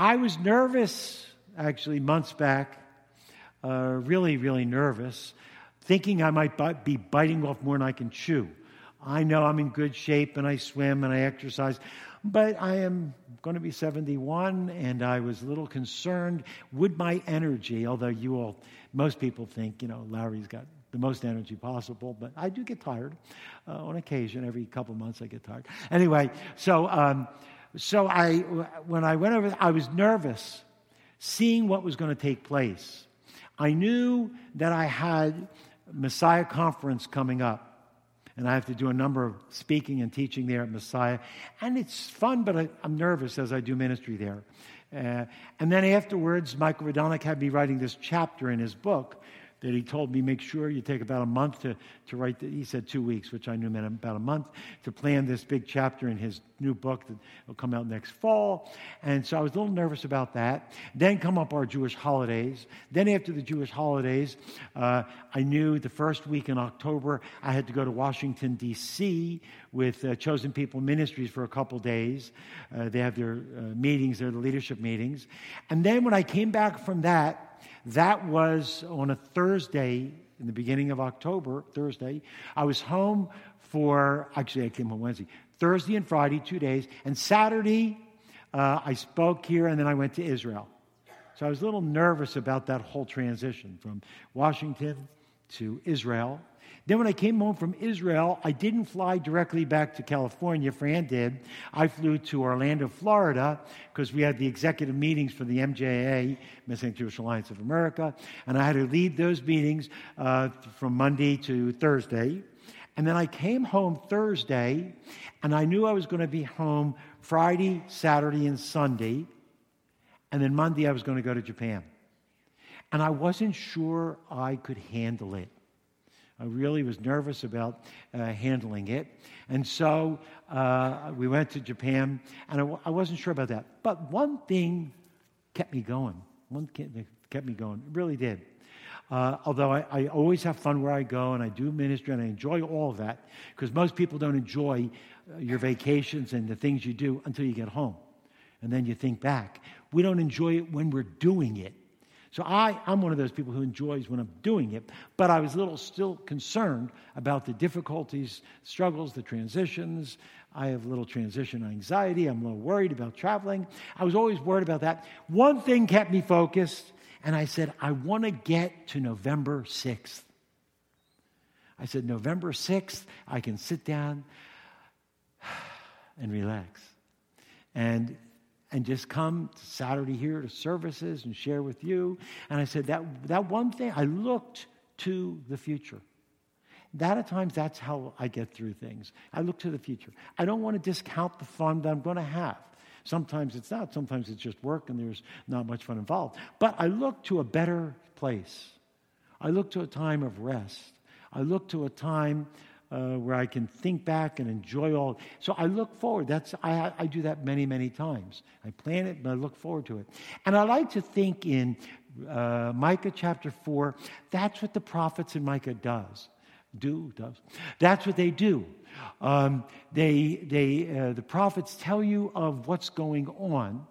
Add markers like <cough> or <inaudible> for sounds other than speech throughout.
I was nervous, actually, months back, uh, really, really nervous, thinking I might be biting off more than I can chew. I know I'm in good shape and I swim and I exercise, but I am going to be 71 and I was a little concerned. Would my energy, although you all, most people think, you know, Larry's got the most energy possible, but I do get tired uh, on occasion. Every couple months I get tired. Anyway, so, um, so I, when I went over, I was nervous seeing what was going to take place. I knew that I had Messiah Conference coming up. And I have to do a number of speaking and teaching there at Messiah. And it's fun, but I, am nervous as I do ministry there. Uh, and then afterwards, Michael Rydelnik had me writing this chapter in his book that he told me make sure you take about a month to, to write, the, he said two weeks, which I knew meant about a month, to plan this big chapter in his new book that will come out next fall. And so I was a little nervous about that. Then come up our Jewish holidays. Then after the Jewish holidays, uh, I knew the first week in October I had to go to Washington, D.C. with uh, Chosen People Ministries for a couple days. Uh, they have their uh, meetings, their leadership meetings. And then when I came back from that, that was on a Thursday in the beginning of October, Thursday. I was home for, actually, I came home Wednesday, Thursday and Friday, two days. And Saturday, uh, I spoke here and then I went to Israel. So I was a little nervous about that whole transition from Washington to Israel. Then, when I came home from Israel, I didn't fly directly back to California. Fran did. I flew to Orlando, Florida, because we had the executive meetings for the MJA, Messianic Jewish Alliance of America, and I had to lead those meetings uh, from Monday to Thursday. And then I came home Thursday, and I knew I was going to be home Friday, Saturday, and Sunday. And then Monday, I was going to go to Japan. And I wasn't sure I could handle it. I really was nervous about uh, handling it. And so uh, we went to Japan, and I w- I wasn't sure about that. But one thing kept me going. One thing kept me going. It really did. Uh, although I, I, always have fun where I go and I do ministry and I enjoy all of that, because most people don't enjoy uh, your vacations and the things you do until you get home. And then you think back. We don't enjoy it when we're doing it. So I, I'm one of those people who enjoys when I'm doing it, but I was a little still concerned about the difficulties, struggles, the transitions. I have a little transition anxiety. I'm a little worried about traveling. I was always worried about that. One thing kept me focused, and I said, I want to get to November 6th. I said, November 6th, I can sit down <sighs> and relax. And and just come to Saturday here to services and share with you. And I said, that, that one thing, I looked to the future. That at times, that's how I get through things. I look to the future. I don't want to discount the fun that I'm going to have. Sometimes it's not, sometimes it's just work and there's not much fun involved. But I look to a better place. I look to a time of rest. I look to a time uh, where I can think back and enjoy all. So I look forward. That's I, I do that many many times. I plan it, but I look forward to it. And I like to think in uh, Micah chapter four. That's what the prophets in Micah does. Do does. That's what they do. Um, they they uh, the prophets tell you of what's going on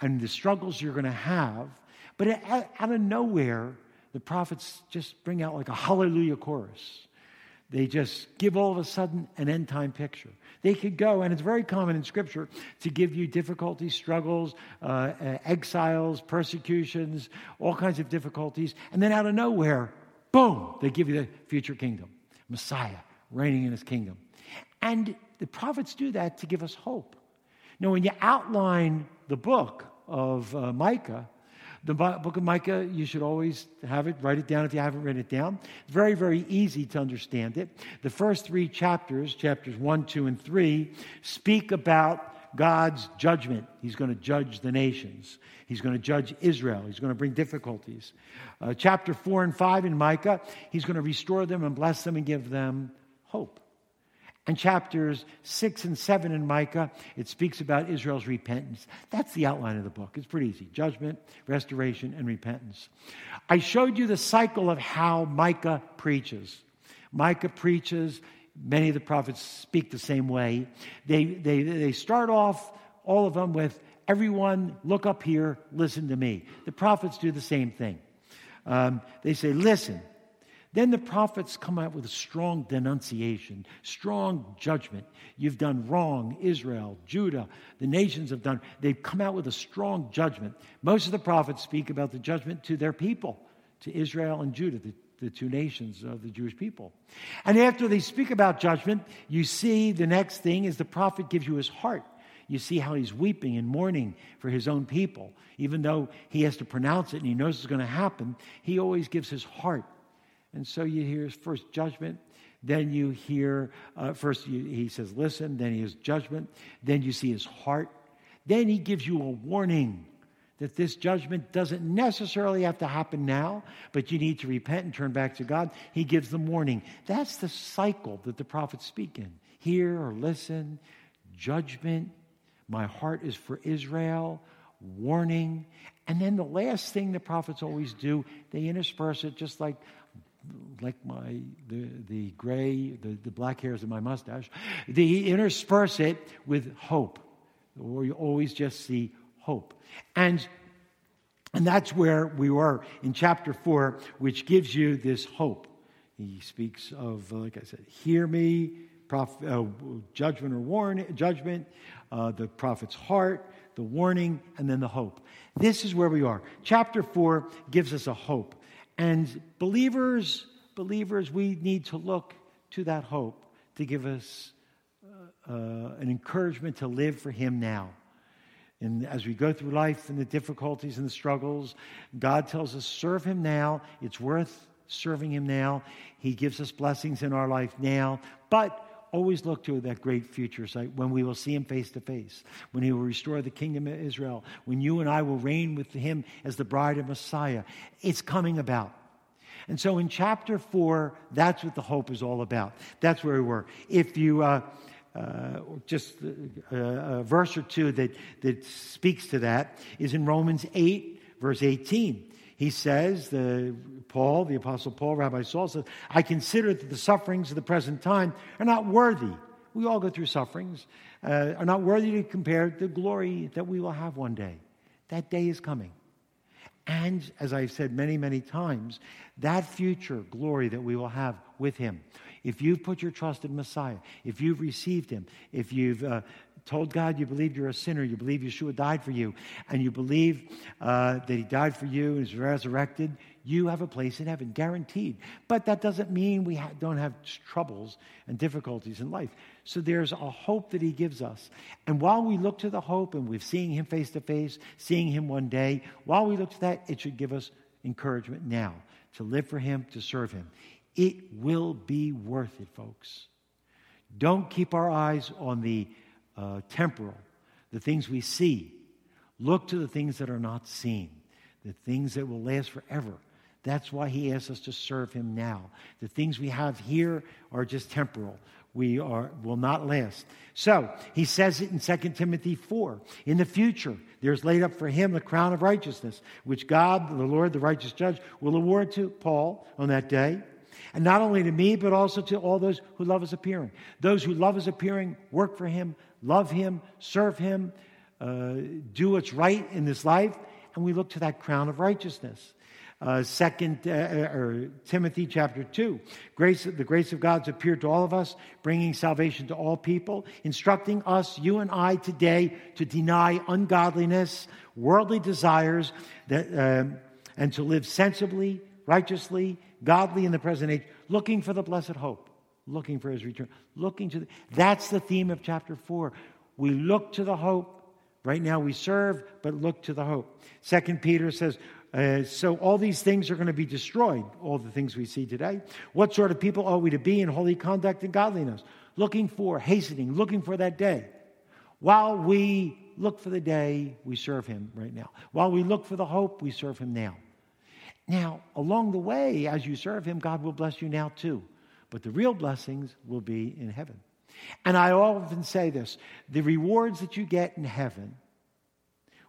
and the struggles you're going to have, but out of nowhere, the prophets just bring out like a hallelujah chorus they just give all of a sudden an end time picture. They could go, and it's very common in Scripture to give you difficulties, struggles, uh, uh, exiles, persecutions, all kinds of difficulties, and then out of nowhere, boom, they give you the future kingdom, Messiah reigning in his kingdom. And the prophets do that to give us hope. Now, when you outline the book of uh, Micah, the book of Micah, you should always have it, write it down if you haven't written it down. It's very, very easy to understand it. The first three chapters, chapters 1, 2, and 3, speak about God's judgment. He's going to judge the nations. He's going to judge Israel. He's going to bring difficulties. Uh, chapter 4 and 5 in Micah, he's going to restore them and bless them and give them hope. And chapters 6 and 7 in Micah, it speaks about Israel's repentance. That's the outline of the book. It's pretty easy judgment, restoration, and repentance. I showed you the cycle of how Micah preaches. Micah preaches, many of the prophets speak the same way. They, they, they start off, all of them, with everyone, look up here, listen to me. The prophets do the same thing. Um, they say, listen. Then the prophets come out with a strong denunciation, strong judgment. You've done wrong, Israel, Judah, the nations have done. They've come out with a strong judgment. Most of the prophets speak about the judgment to their people, to Israel and Judah, the, the two nations of the Jewish people. And after they speak about judgment, you see the next thing is the prophet gives you his heart. You see how he's weeping and mourning for his own people. Even though he has to pronounce it and he knows it's going to happen, he always gives his heart. And so you hear his first judgment. Then you hear, uh, first you, he says, listen. Then he has judgment. Then you see his heart. Then he gives you a warning that this judgment doesn't necessarily have to happen now, but you need to repent and turn back to God. He gives them warning. That's the cycle that the prophets speak in. Hear or listen, judgment. My heart is for Israel, warning. And then the last thing the prophets always do, they intersperse it just like like my the, the gray the, the black hairs of my mustache they intersperse it with hope or you always just see hope and, and that's where we were in chapter 4, which gives you this hope. He speaks of, uh, like I said, hear me, prof, uh, judgment or warning, judgment, uh, the prophet's heart, the warning, and then the hope. This is where we are. Chapter 4 gives us a hope. And believers, believers, we need to look to that hope to give us uh, uh, an encouragement to live for Him now. And as we go through life and the difficulties and the struggles, God tells us, serve Him now. It's worth serving Him now. He gives us blessings in our life now. But always look to that great future site when we will see Him face to face, when He will restore the kingdom of Israel, when you and I will reign with Him as the bride of Messiah. It's coming about. And so in chapter four, that's what the hope is all about. That's where we were. If you. Uh, uh, just a, a, verse or two that, that speaks to that is in Romans 8, verse 18. He says, the, Paul, the Apostle Paul, Rabbi Saul says, I consider that the sufferings of the present time are not worthy. We all go through sufferings, uh, are not worthy to compare the glory that we will have one day. That day is coming. And as I've said many, many times, that future glory that we will have with Him if you've put your trust in Messiah, if you've received Him, if you've uh, told God you believe you're a sinner, you believe Yeshua died for you, and you believe uh, that He died for you and is resurrected, you have a place in heaven, guaranteed. But that doesn't mean we ha- don't have troubles and difficulties in life. So there's a hope that He gives us. And while we look to the hope and we're seeing Him face to face, seeing Him one day, while we look to that, it should give us encouragement now to live for Him, to serve Him. It will be worth it, folks. Don't keep our eyes on the uh, temporal, the things we see. Look to the things that are not seen, the things that will last forever. That's why he asks us to serve him now. The things we have here are just temporal. We are, will not last. So he says it in 2 Timothy 4. In the future, there's laid up for him the crown of righteousness, which God, the Lord, the righteous judge, will award to Paul on that day. And not only to me, but also to all those who love his appearing. Those who love his appearing, work for him, love him, serve him, uh, do what's right in this life, and we look to that crown of righteousness. Uh, second uh, or Timothy chapter 2. Grace, the grace of God's appeared to all of us, bringing salvation to all people, instructing us, you and I today, to deny ungodliness, worldly desires, that, um, and to live sensibly, righteously, godly in the present age, looking for the blessed hope, looking for his return, looking to the, that's the theme of chapter 4. We look to the hope. Right now we serve, but look to the hope. Second Peter says, uh, so all these things are going to be destroyed, all the things we see today. What sort of people are we to be in holy conduct and godliness? Looking for, hastening, looking for that day. While we look for the day, we serve him right now. While we look for the hope, we serve him now. Now, along the way, as you serve Him, God will bless you now too. But the real blessings will be in heaven. And I often say this the rewards that you get in heaven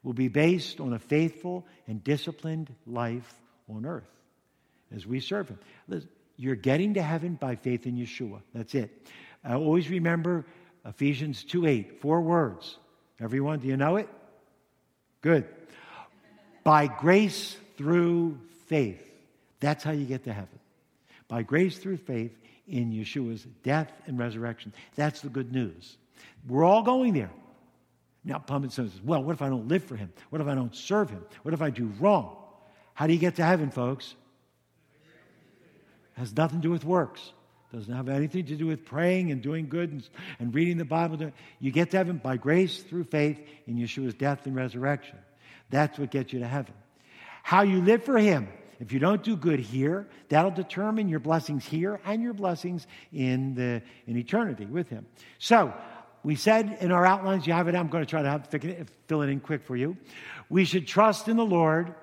will be based on a faithful and disciplined life on earth as we serve Him. Listen, you're getting to heaven by faith in Yeshua. That's it. I always remember Ephesians 2 8, four words. Everyone, do you know it? Good. By grace through faith. That's how you get to heaven. By grace through faith in Yeshua's death and resurrection. That's the good news. We're all going there. Now, Pumpkin says, well, what if I don't live for him? What if I don't serve him? What if I do wrong? How do you get to heaven, folks? It has nothing to do with works. Doesn't have anything to do with praying and doing good and, and reading the Bible. You get to heaven by grace through faith in Yeshua's death and resurrection. That's what gets you to heaven. How you live for Him. If you don't do good here, that'll determine your blessings here and your blessings in, the, in eternity with Him. So, we said in our outlines, you have it, I'm going to try to fill it in quick for you. We should trust in the Lord,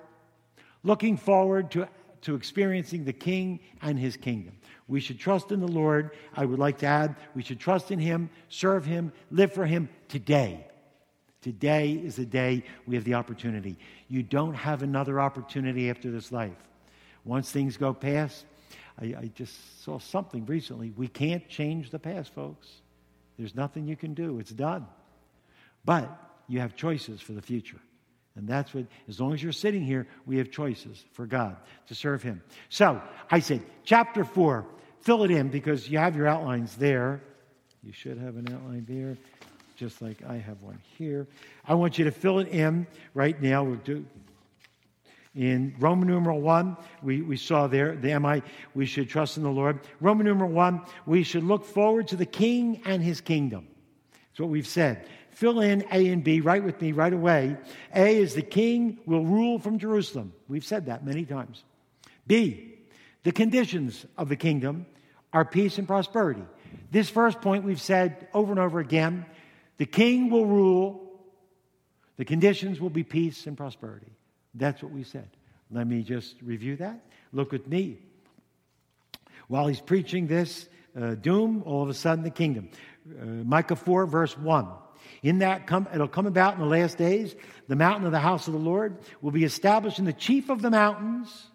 looking forward to, to experiencing the King and His kingdom. We should trust in the Lord. I would like to add, we should trust in Him, serve Him, live for Him today. Today is the day we have the opportunity. You don't have another opportunity after this life. Once things go past, I, I, just saw something recently. We can't change the past, folks. There's nothing you can do, it's done. But you have choices for the future. And that's what, as long as you're sitting here, we have choices for God to serve Him. So I said, chapter 4, fill it in because you have your outlines there. You should have an outline there, just like I have one here. I want you to fill it in right now. We'll do. In Roman numeral 1, we, we saw there, the MI, we should trust in the Lord. Roman numeral 1, we should look forward to the King and his kingdom. That's what we've said. Fill in A and B right with me right away. A is the king will rule from Jerusalem. We've said that many times. B, the conditions of the kingdom are peace and prosperity. This first point we've said over and over again the king will rule, the conditions will be peace and prosperity. That's what we said. Let me just review that. Look with me. While he's preaching this uh, doom, all of a sudden the kingdom. Uh, Micah 4, verse 1. In that, come, it'll come about in the last days. The mountain of the house of the Lord will be established in the chief of the mountains.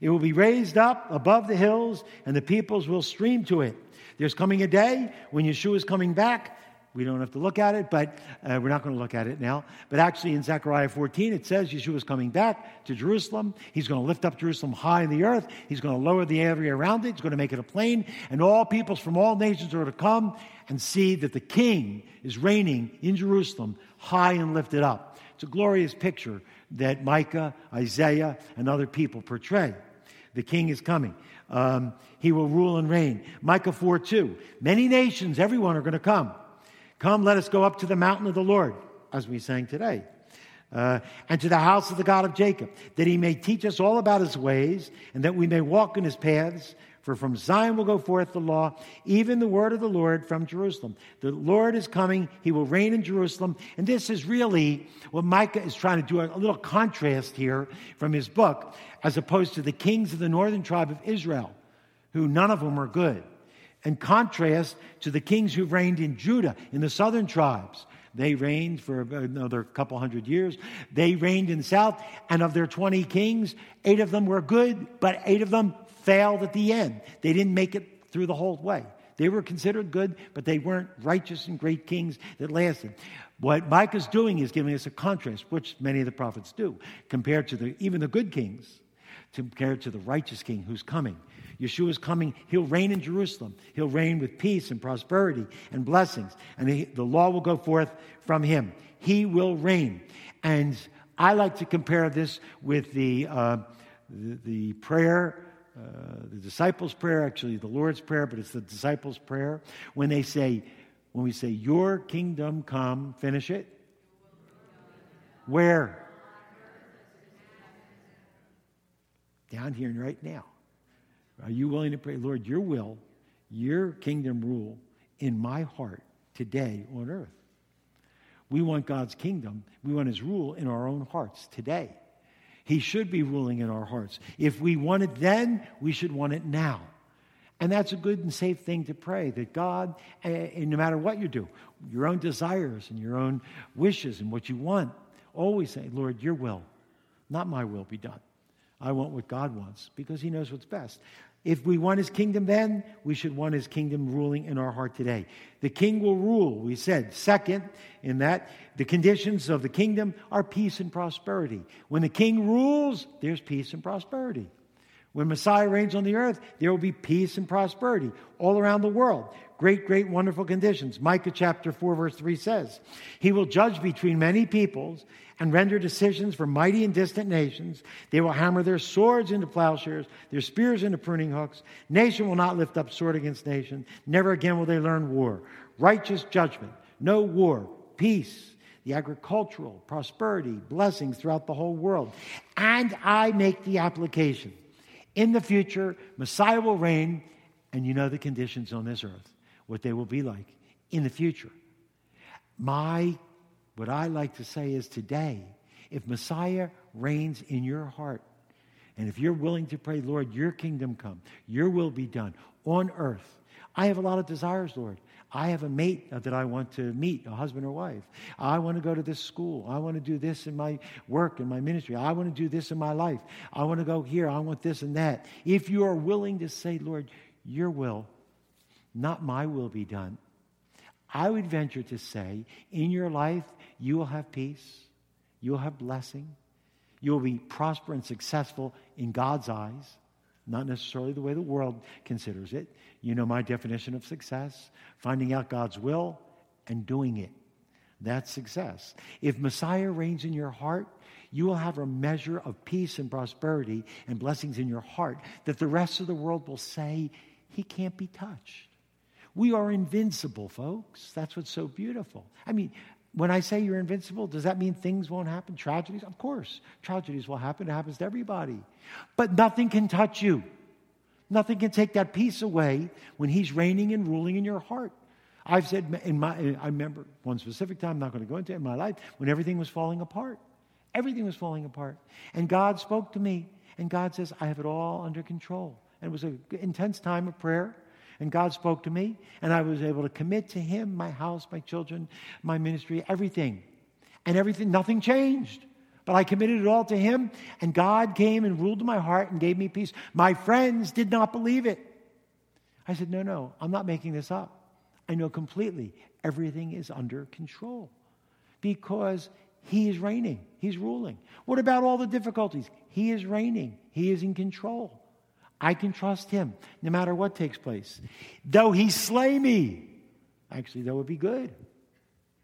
It will be raised up above the hills, and the peoples will stream to it. There's coming a day when Yeshua is coming back. We don't have to look at it, but uh, we're not going to look at it now. But actually, in Zechariah 14, it says Yeshua is coming back to Jerusalem. He's going to lift up Jerusalem high in the earth. He's going to lower the area around it. He's going to make it a plain. And all peoples from all nations are to come and see that the king is reigning in Jerusalem high and lifted up. It's a glorious picture that Micah, Isaiah, and other people portray. The king is coming. Um, he will rule and reign. Micah 4 2. Many nations, everyone are going to come. Come, let us go up to the mountain of the Lord, as we sang today. Uh, and to the house of the God of Jacob, that he may teach us all about his ways, and that we may walk in his paths. For from Zion will go forth the law, even the word of the Lord from Jerusalem. The Lord is coming, he will reign in Jerusalem. And this is really what Micah is trying to do a little contrast here from his book, as opposed to the kings of the northern tribe of Israel, who none of them are good. And contrast to the kings who reigned in Judah, in the southern tribes. They reigned for another couple hundred years. They reigned in the south, and of their 20 kings, eight of them were good, but eight of them failed at the end. They didn't make it through the whole way. They were considered good, but they weren't righteous and great kings that lasted. What Micah's doing is giving us a contrast, which many of the prophets do, compared to the, even the good kings, compared to the righteous king who's coming. Yeshua is coming. He'll reign in Jerusalem. He'll reign with peace and prosperity and blessings. And he, the law will go forth from him. He will reign. And I like to compare this with the, uh, the, the prayer uh, the disciples' prayer, actually the Lord's prayer, but it's the disciples' prayer. When they say, when we say, Your kingdom come, finish it. Where? Down here and right now. Are you willing to pray, Lord, your will, your kingdom rule in my heart today on earth? We want God's kingdom. We want his rule in our own hearts today. He should be ruling in our hearts. If we want it then, we should want it now. And that's a good and safe thing to pray that God, and eh, no matter what you do, your own desires and your own wishes and what you want, always say, Lord, your will, not my will, be done. I want what God wants because He knows what's best. If we want his kingdom then, we should want his kingdom ruling in our heart today. The king will rule, we said. Second, in that, the conditions of the kingdom are peace and prosperity. When the king rules, there's peace and prosperity. When Messiah reigns on the earth, there will be peace and prosperity all around the world. Great, great, wonderful conditions. Micah chapter 4, verse 3 says, He will judge between many peoples and render decisions for mighty and distant nations. They will hammer their swords into plowshares, their spears into pruning hooks. Nation will not lift up sword against nation. Never again will they learn war. Righteous judgment, no war, peace, the agricultural, prosperity, blessings throughout the whole world. And I make the application. In the future, Messiah will reign, and you know the conditions on this earth, what they will be like in the future. My what I like to say is today, if Messiah reigns in your heart, and if you're willing to pray, Lord, your kingdom come, your will be done on earth. I have a lot of desires, Lord. I have a mate that I want to meet, a husband or wife. I want to go to this school. I want to do this in my work, in my ministry. I want to do this in my life. I want to go here. I want this and that. If you are willing to say, Lord, your will, not my will be done, I would venture to say, in your life, you will have peace, you will have blessing, you will be prosperous and successful in God's eyes, not necessarily the way the world considers it. You know my definition of success finding out God's will and doing it. That's success. If Messiah reigns in your heart, you will have a measure of peace and prosperity and blessings in your heart that the rest of the world will say, He can't be touched. We are invincible, folks. That's what's so beautiful. I mean, when I say you're invincible, does that mean things won't happen? Tragedies? Of course. Tragedies will happen. It happens to everybody. But nothing can touch you. Nothing can take that peace away when He's reigning and ruling in your heart. I've said in my, I remember one specific time, I'm not going to go into it in my life, when everything was falling apart. Everything was falling apart. And God spoke to me, and God says, I have it all under control. And it was an intense time of prayer. And God spoke to me, and I was able to commit to Him my house, my children, my ministry, everything. And everything, nothing changed. But I committed it all to Him, and God came and ruled my heart and gave me peace. My friends did not believe it. I said, No, no, I'm not making this up. I know completely everything is under control because He is reigning, He's ruling. What about all the difficulties? He is reigning, He is in control. I can trust him no matter what takes place. Though he slay me, actually, that would be good.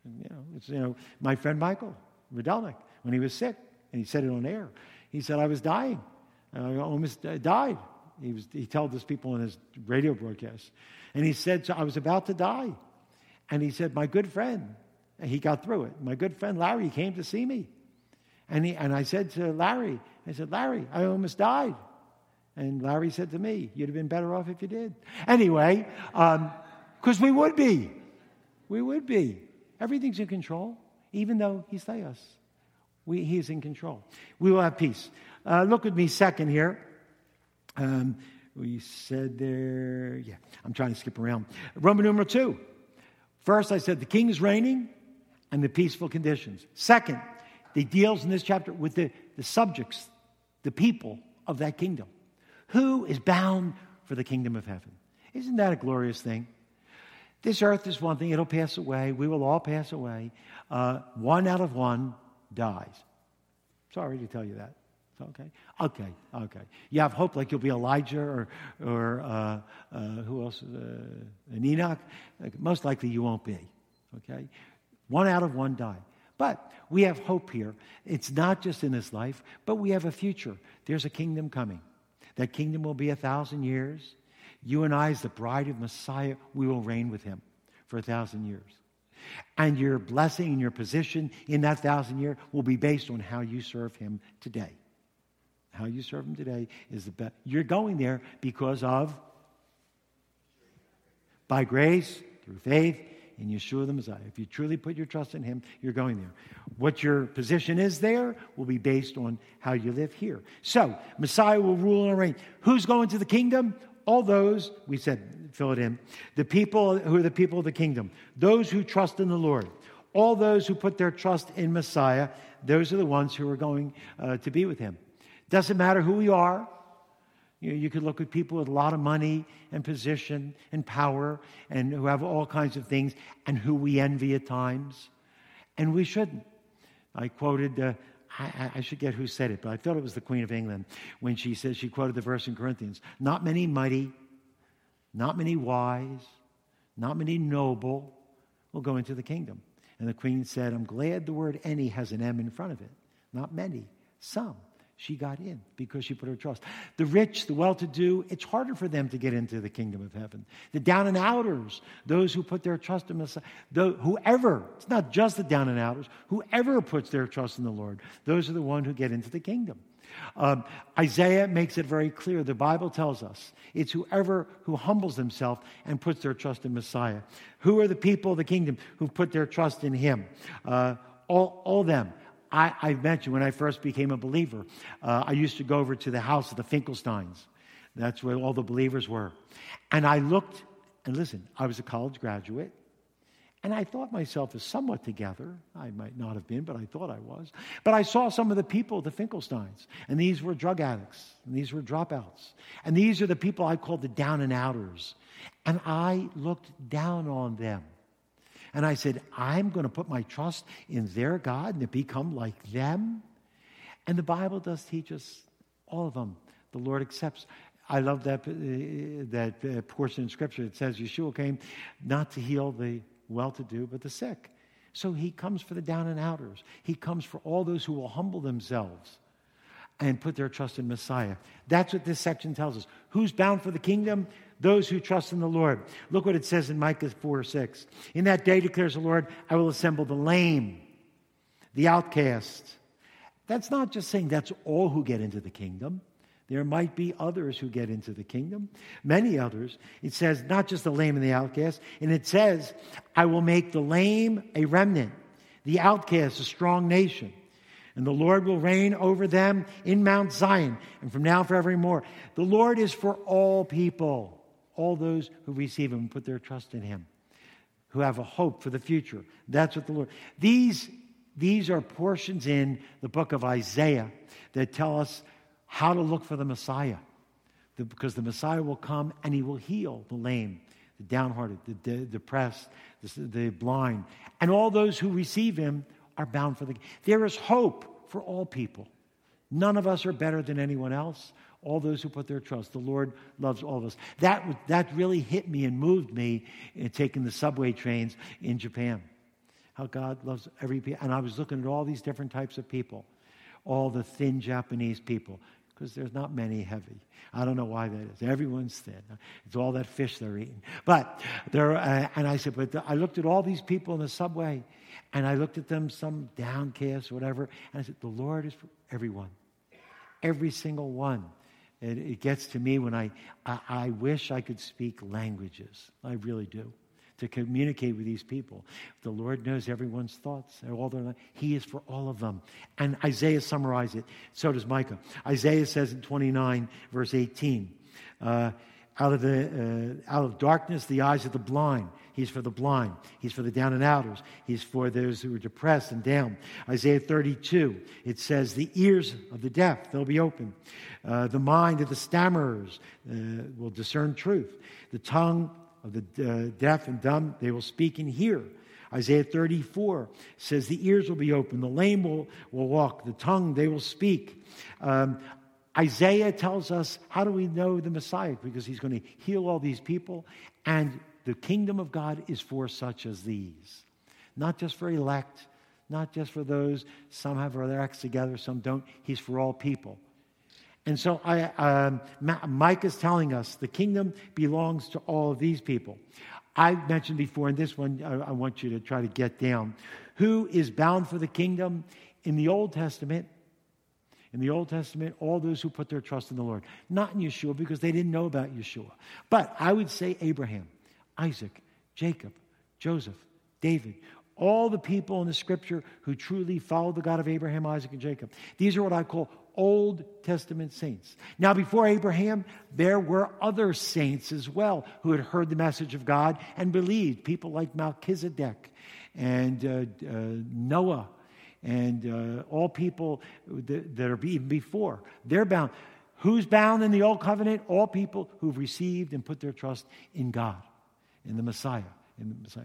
You know, it's, you know, my friend Michael Rydelnik, when he was sick, and he said it on air, he said, I was dying. I almost uh, died. He, was, he told this people in his radio broadcast. And he said, so I was about to die. And he said, My good friend, and he got through it. My good friend Larry came to see me. And, he, and I said to Larry, I said, Larry, I almost died. And Larry said to me, You'd have been better off if you did. Anyway, because um, we would be. We would be. Everything's in control, even though He slay us. We, he is in control. We will have peace. Uh, look with me second here. Um, we said there, yeah, I'm trying to skip around. Roman numeral two. First, I said the king is reigning and the peaceful conditions. Second, he deals in this chapter with the, the subjects, the people of that kingdom. Who is bound for the kingdom of heaven? Isn't that a glorious thing? This earth is one thing, it'll pass away. We will all pass away. Uh, one out of one dies. Sorry to tell you that. Okay? Okay, okay. You have hope like you'll be Elijah or, or uh, uh, who else? Uh, an Enoch. Most likely you won't be. Okay? One out of one die. But we have hope here. It's not just in this life, but we have a future. There's a kingdom coming. That kingdom will be a thousand years. You and I, as the bride of Messiah, we will reign with him for a thousand years. And your blessing and your position in that thousand year will be based on how you serve him today. How you serve him today is the best. You're going there because of, by grace, through faith, in Yeshua the Messiah. If you truly put your trust in Him, you're going there. What your position is there will be based on how you live here. So, Messiah will rule and reign. Who's going to the kingdom? All those, we said, fill it in, the people who are the people of the kingdom, those who trust in the Lord. All those who put their trust in Messiah, those are the ones who are going uh, to be with Him. Doesn't matter who we are, You, know, you could look at people with a lot of money and position and power and who have all kinds of things and who we envy at times. And we shouldn't. I quoted, uh, I, I, should get who said it, but I thought it was the Queen of England when she said, she quoted the verse in Corinthians Not many mighty, not many wise, not many noble will go into the kingdom. And the Queen said, I'm glad the word any has an M in front of it. Not many, some she got in because she put her trust. The rich, the well to do, it's harder for them to get into the kingdom of heaven. The down and outers, those who put their trust in Messiah, whoever, it's not just the down and outers, whoever puts their trust in the Lord, those are the ones who get into the kingdom. Um, Isaiah makes it very clear. The Bible tells us it's whoever who humbles himself and puts their trust in Messiah. Who are the people of the kingdom who put their trust in him? Uh, all, all them. I, I mentioned when I first became a believer, uh, I used to go over to the house of the Finkelsteins. That's where all the believers were. And I looked, and listen, I was a college graduate, and I thought myself as somewhat together. I might not have been, but I thought I was. But I saw some of the people, the Finkelsteins, and these were drug addicts, and these were dropouts. And these are the people I called the down and outers. And I looked down on them. And I said, I'm going to put my trust in their God and to become like them. And the Bible does teach us all of them. The Lord accepts. I love that, uh, that uh, portion in Scripture. It says Yeshua came not to heal the well to do, but the sick. So he comes for the down and outers. He comes for all those who will humble themselves and put their trust in Messiah. That's what this section tells us. Who's bound for the kingdom? those who trust in the Lord. Look what it says in Micah 4 6. In that day, declares the Lord, I will assemble the lame, the outcast. That's not just saying that's all who get into the kingdom. There might be others who get into the kingdom, many others. It says not just the lame and the outcast, and it says, I will make the lame a remnant, the outcast a strong nation. And the Lord will reign over them in Mount Zion, and from now forevermore. The Lord is for all people all those who receive him put their trust in him, who have a hope for the future. That's what the Lord. These, these are portions in the book of Isaiah that tell us how to look for the Messiah. Because the Messiah will come and he will heal the lame, the downhearted, the depressed, the blind. And all those who receive him are bound for the. There is hope for all people. None of us are better than anyone else all those who put their trust. The Lord loves all of us. That, that really hit me and moved me in taking the subway trains in Japan. How God loves every. And I was looking at all these different types of people, all the thin Japanese people, because there's not many heavy. I don't know why that is. Everyone's thin. It's all that fish they're eating. But there, uh, and I said, but the, I looked at all these people in the subway, and I looked at them, some downcast, whatever, and I said, the Lord is for everyone, every single one. It, it gets to me when I, I, I wish I could speak languages. I really do to communicate with these people. The Lord knows everyone's thoughts. All their, he is for all of them. And Isaiah summarizes it. So does Micah. Isaiah says in 29, verse 18, uh, out, of the, uh, out of darkness, the eyes of the blind. He's for the blind. He's for the down and outers. He's for those who are depressed and down. Isaiah 32, it says, The ears of the deaf, they'll be open. Uh, the mind of the stammerers uh, will discern truth. The tongue of the uh, deaf and dumb, they will speak and hear. Isaiah 34 says, The ears will be open, the lame will, will walk, the tongue they will speak. Um, Isaiah tells us how do we know the Messiah? Because he's going to heal all these people, and the kingdom of God is for such as these. Not just for elect, not just for those, some have their acts together, some don't. He's for all people. And so I, um, Mike is telling us the kingdom belongs to all of these people. I mentioned before, in this one, I, I want you to try to get down. Who is bound for the kingdom? In the Old Testament, in the Old Testament, all those who put their trust in the Lord. Not in Yeshua because they didn't know about Yeshua. But I would say Abraham, Isaac, Jacob, Joseph, David, all the people in the scripture who truly followed the God of Abraham, Isaac, and Jacob. These are what I call Old Testament saints. Now, before Abraham, there were other saints as well who had heard the message of God and believed. People like Melchizedek and uh, uh, Noah and uh, all people that, that, are even before. They're bound. Who's bound in the old covenant? All people who've received and put their trust in God, in the Messiah. In the Messiah.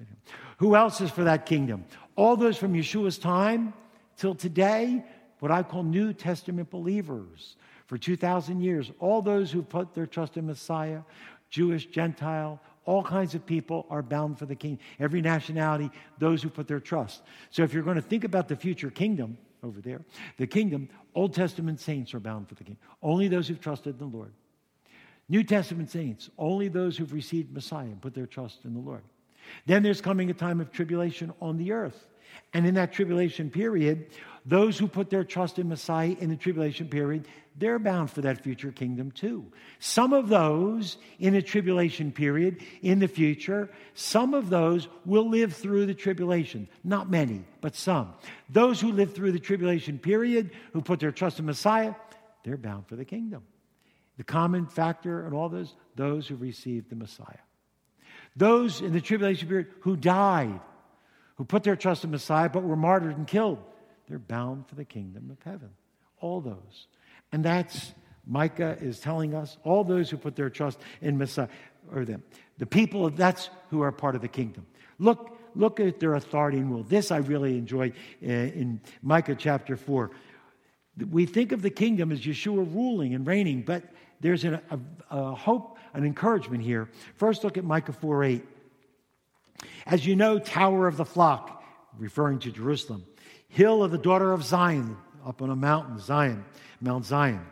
Who else is for that kingdom? All those from Yeshua's time till today, what I call New Testament believers. For 2,000 years, all those who put their trust in Messiah, Jewish, Gentile, all kinds of people are bound for the kingdom. Every nationality, those who put their trust. So if you're going to think about the future kingdom over there, the kingdom, Old Testament saints are bound for the kingdom. Only those who've trusted in the Lord. New Testament saints, only those who've received Messiah and put their trust in the Lord. Then there's coming a time of tribulation on the earth. And in that tribulation period, those who put their trust in Messiah in the tribulation period, they're bound for that future kingdom too. Some of those in the tribulation period in the future, some of those will live through the tribulation. Not many, but some. Those who live through the tribulation period, who put their trust in Messiah, they're bound for the kingdom. The common factor in all those, those who received the Messiah. Those in the tribulation period who died, who put their trust in Messiah but were martyred and killed, they're bound for the kingdom of heaven. All those. And that's, Micah is telling us, all those who put their trust in Messiah, or them. The people, that's who are part of the kingdom. Look, look at their authority and rule. This I really enjoy uh, in Micah chapter 4. We think of the kingdom as Yeshua ruling and reigning, but there's an, a, a hope, an encouragement here. First, look at Micah 4 8. As you know, Tower of the Flock, referring to Jerusalem, hill of the daughter of Zion, up on a mountain, Zion, Mount Zion.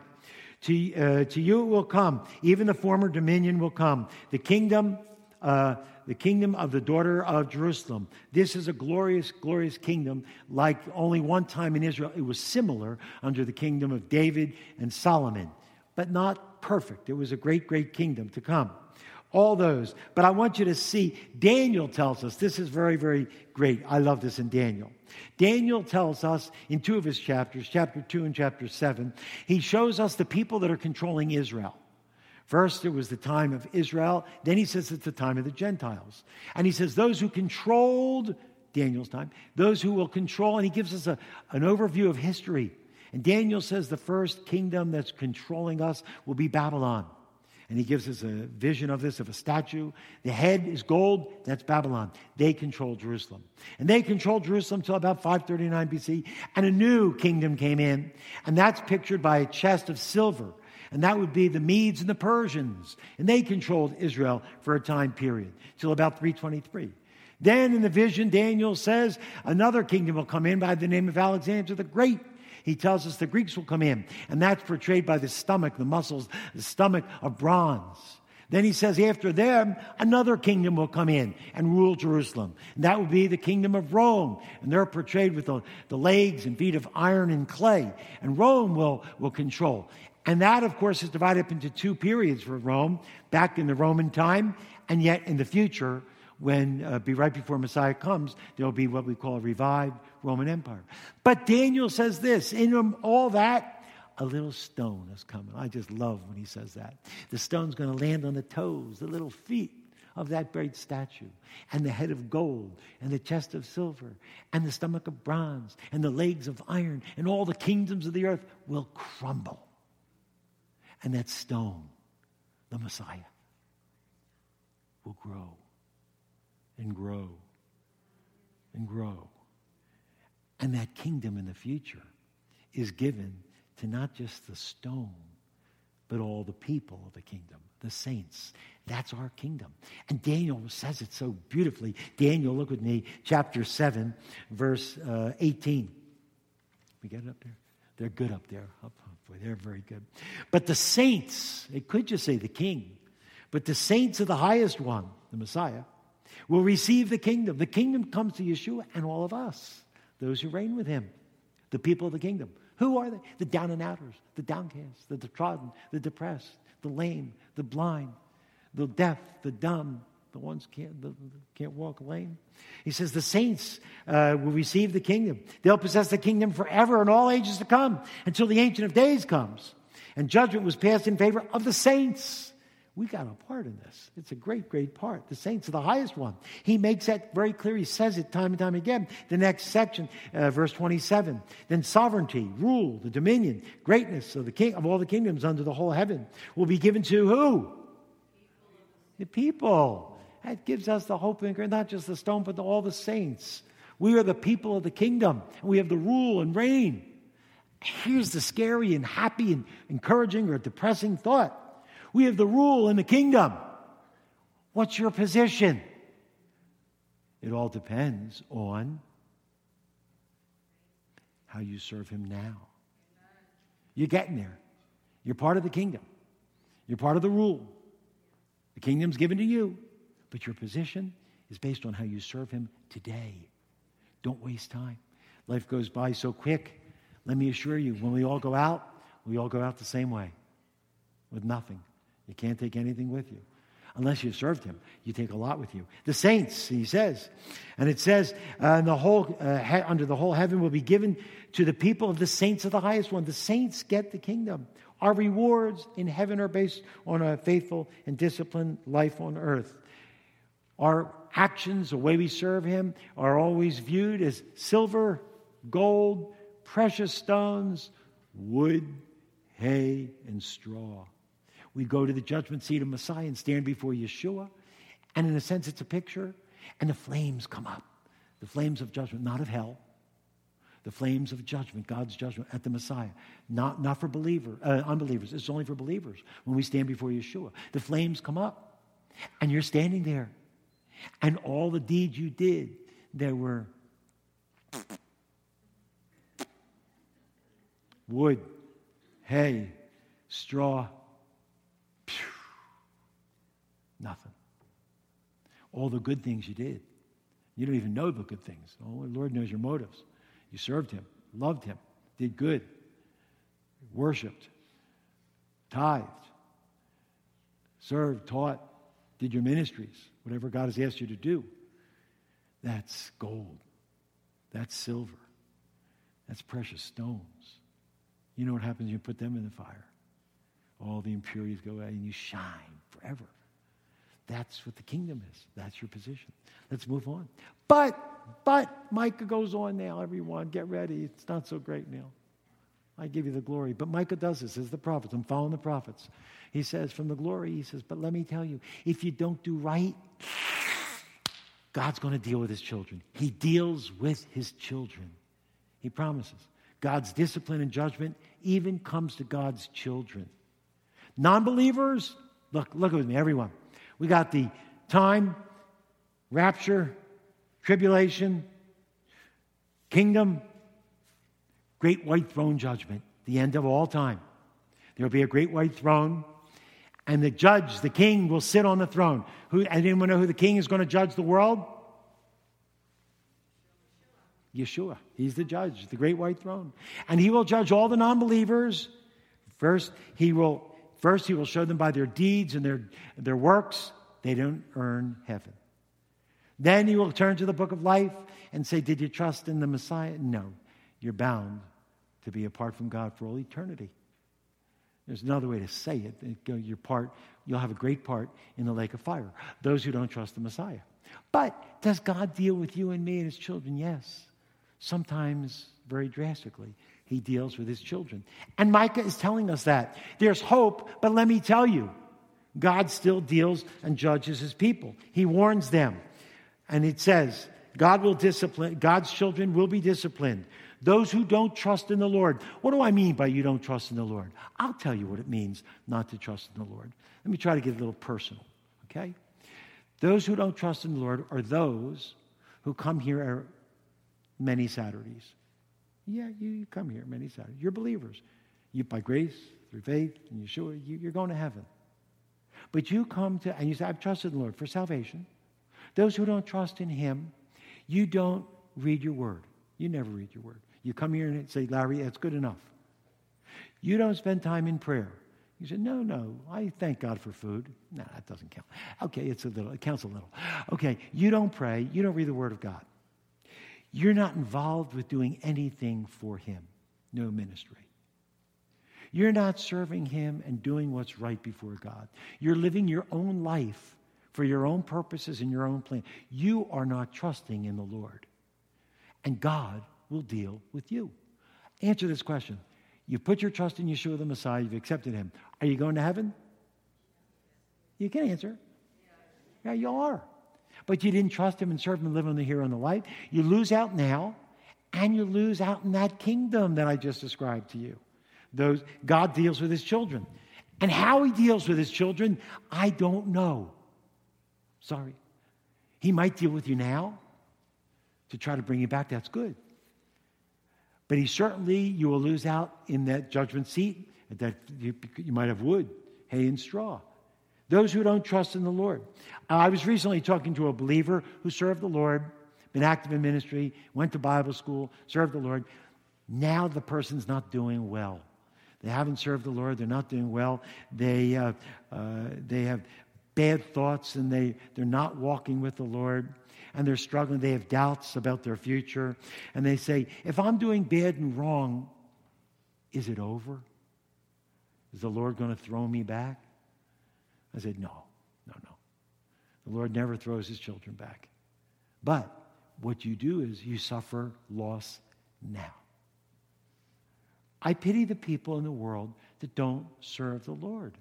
To, uh, to you it will come, even the former dominion will come. The kingdom, uh, the kingdom of the daughter of Jerusalem. This is a glorious, glorious kingdom. Like only one time in Israel, it was similar under the kingdom of David and Solomon, but not perfect. It was a great, great kingdom to come all those. But I want you to see, Daniel tells us, this is very, very great. I love this in Daniel. Daniel tells us in two of his chapters, chapter 2 and chapter 7, he shows us the people that are controlling Israel. First, it was the time of Israel. Then he says it's the time of the Gentiles. And he says those who controlled Daniel's time, those who will control, and he gives us a, an overview of history. And Daniel says the first kingdom that's controlling us will be Babylon. And he gives us a vision of this of a statue. The head is gold, that's Babylon. They control Jerusalem. And they controlled Jerusalem until about 539 BC. And a new kingdom came in. And that's pictured by a chest of silver. And that would be the Medes and the Persians. And they controlled Israel for a time period till about 323. Then in the vision, Daniel says another kingdom will come in by the name of Alexander the Great. He tells us the Greeks will come in, and that's portrayed by the stomach, the muscles, the stomach of bronze. Then he says, after them, another kingdom will come in and rule Jerusalem. And that will be the kingdom of Rome. And they're portrayed with the, the legs and feet of iron and clay. And Rome will, will control. And that, of course, is divided up into two periods for Rome back in the Roman time, and yet in the future, when uh, be right before Messiah comes, there'll be what we call a revived Roman Empire. But Daniel says this in all that, a little stone is coming. I just love when he says that. The stone's going to land on the toes, the little feet of that great statue, and the head of gold, and the chest of silver, and the stomach of bronze, and the legs of iron, and all the kingdoms of the earth will crumble. And that stone, the Messiah, will grow and grow and grow and that kingdom in the future is given to not just the stone, but all the people of the kingdom, the saints. That's our kingdom. And Daniel says it so beautifully. Daniel, look with me, chapter 7, verse uh, 18. We get it up there? They're good up there. Up, boy, they're very good. But the saints, it could just say the king, but the saints of the highest one, the Messiah, will receive the kingdom. The kingdom comes to Yeshua and all of us those who reign with him, the people of the kingdom. Who are they? The down and outers, the downcast, the trodden, the depressed, the lame, the blind, the deaf, the dumb, the ones can't, the, can't walk lame. He says the saints uh, will receive the kingdom. They'll possess the kingdom forever and all ages to come until the Ancient of Days comes. And judgment was passed in favor of the saints We got a part in this. It's a great, great part. The saints are the highest one. He makes that very clear. He says it time and time again. The next section, uh, verse 27. Then sovereignty, rule, the dominion, greatness of the king of all the kingdoms under the whole heaven will be given to who? The people. That gives us the hope and not just the stone, but all the saints. We are the people of the kingdom. And we have the rule and reign. Here's the scary and happy and encouraging or depressing thought. We have the rule in the kingdom. What's your position? It all depends on how you serve him now. You're getting there. You're part of the kingdom. You're part of the rule. The kingdom's given to you, but your position is based on how you serve him today. Don't waste time. Life goes by so quick. Let me assure you, when we all go out, we all go out the same way with nothing. You can't take anything with you. Unless you've served him, you take a lot with you. The saints, he says, and it says, uh, the whole uh, he- under the whole heaven will be given to the people of the saints of the highest one. The saints get the kingdom. Our rewards in heaven are based on a faithful and disciplined life on earth. Our actions, the way we serve Him, are always viewed as silver, gold, precious stones, wood, hay, and straw. We go to the judgment seat of Messiah and stand before Yeshua. And in a sense, it's a picture. And the flames come up the flames of judgment, not of hell. The flames of judgment, God's judgment at the Messiah, not, not for believer, uh, unbelievers. It's only for believers when we stand before Yeshua. The flames come up, and you're standing there, and all the deeds you did, there were wood, hay, straw, Nothing. All the good things you did. You don't even know the good things. Oh, the Lord knows your motives. You served Him, loved Him, did good, worshiped, tithed, served, taught, did your ministries, whatever God has asked you to do. That's gold. That's silver. That's precious stones. You know what happens when you put them in the fire? All the impurities go away and you shine forever. That's what the kingdom is. That's your position. Let's move on. But, but, Micah goes on now, everyone. Get ready. It's not so great now. I give you the glory. But Micah does this as the prophets. I'm following the prophets. He says, from the glory, he says, but let me tell you, if you don't do right, God's going to deal with his children. He deals with his children. He promises. God's discipline and judgment even comes to God's children. Non believers, look, look with me, everyone. We got the time, rapture, tribulation, kingdom, great white throne judgment, the end of all time. There will be a great white throne, and the judge, the king, will sit on the throne. Who, anyone know who the king is going to judge the world? Yeshua. He's the judge, the great white throne. And he will judge all the non believers. First, he will First, he will show them by their deeds and their, their works. They don't earn heaven. Then he will turn to the book of life and say, Did you trust in the Messiah? No. You're bound to be apart from God for all eternity. There's another way to say it. Your part, you'll have a great part in the lake of fire. Those who don't trust the Messiah. But does God deal with you and me and his children? Yes. Sometimes very drastically he deals with his children. And Micah is telling us that. There's hope, but let me tell you, God still deals and judges his people. He warns them. And it says, God will discipline, God's children will be disciplined. Those who don't trust in the Lord. What do I mean by you don't trust in the Lord? I'll tell you what it means not to trust in the Lord. Let me try to get a little personal, okay? Those who don't trust in the Lord are those who come here er, many Saturdays. Yeah, you, you come here many times. You're believers. You, by grace, through faith, and Yeshua, you, you're going to heaven. But you come to, and you say, I've trusted in the Lord for salvation. Those who don't trust in Him, you don't read your word. You never read your word. You come here and say, Larry, that's good enough. You don't spend time in prayer. You say, no, no, I thank God for food. No, that doesn't count. Okay, it's a little, it counts a little. Okay, you don't pray, you don't read the word of God. You're not involved with doing anything for Him. No ministry. You're not serving Him and doing what's right before God. You're living your own life for your own purposes and your own plan. You are not trusting in the Lord. And God will deal with you. Answer this question. You put your trust in Yeshua the Messiah, you've accepted Him. Are you going to heaven? You can answer. Yeah, you are. But you didn't trust Him and serve Him and live on the here and the light. You lose out now, and you lose out in that kingdom that I just described to you. Those God deals with His children. And how He deals with His children, I don't know. Sorry. He might deal with you now to try to bring you back. That's good. But He certainly, you will lose out in that judgment seat that you, you might have wood, hay, and straw. Those who don't trust in the Lord. I was recently talking to a believer who served the Lord, been active in ministry, went to Bible school, served the Lord. Now the person's not doing well. They haven't served the Lord. They're not doing well. They, uh, uh, they have bad thoughts and they, they're not walking with the Lord and they're struggling. They have doubts about their future. And they say, if I'm doing bad and wrong, is it over? Is the Lord going to throw me back? I said, No, no, no. The Lord never throws his children back. But what you do is you suffer loss now. I pity the people in the world that don't serve the Lord.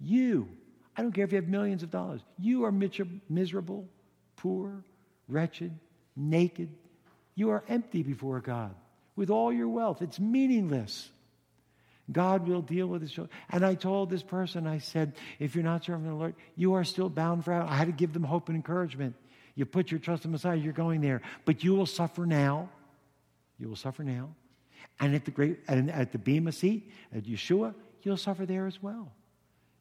You, I don't care if you have millions of dollars, you are miserable, poor, wretched, naked. You are empty before God with all your wealth. It's meaningless. God will deal with his children. And I told this person, I said, if you're not serving the Lord, you are still bound for hell. I had to give them hope and encouragement. You put your trust in Messiah, you're going there. But you will suffer now. You will suffer now. And at the great and at the Bema seat, at Yeshua, you'll suffer there as well.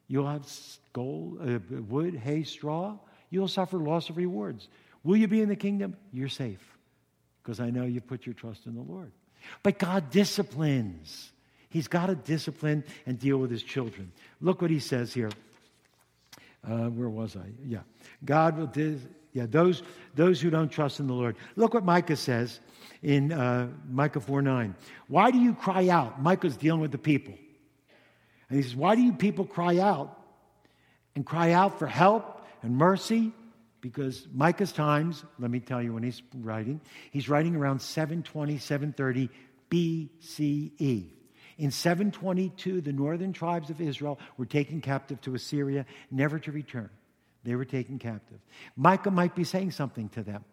You'll have gold, uh, wood, hay, straw. You'll suffer loss of rewards. Will you be in the kingdom? You're safe because I know you put your trust in the Lord. But God disciplines. He's got to discipline and deal with his children. Look what he says here. Uh, where was I? Yeah. God will, dis- yeah, those, those who don't trust in the Lord. Look what Micah says in uh, Micah 4 9. Why do you cry out? Micah's dealing with the people. And he says, Why do you people cry out and cry out for help and mercy? Because Micah's times, let me tell you when he's writing, he's writing around 720, 730 BCE. In 722, the northern tribes of Israel were taken captive to Assyria, never to return. They were taken captive. Micah might be saying something to them.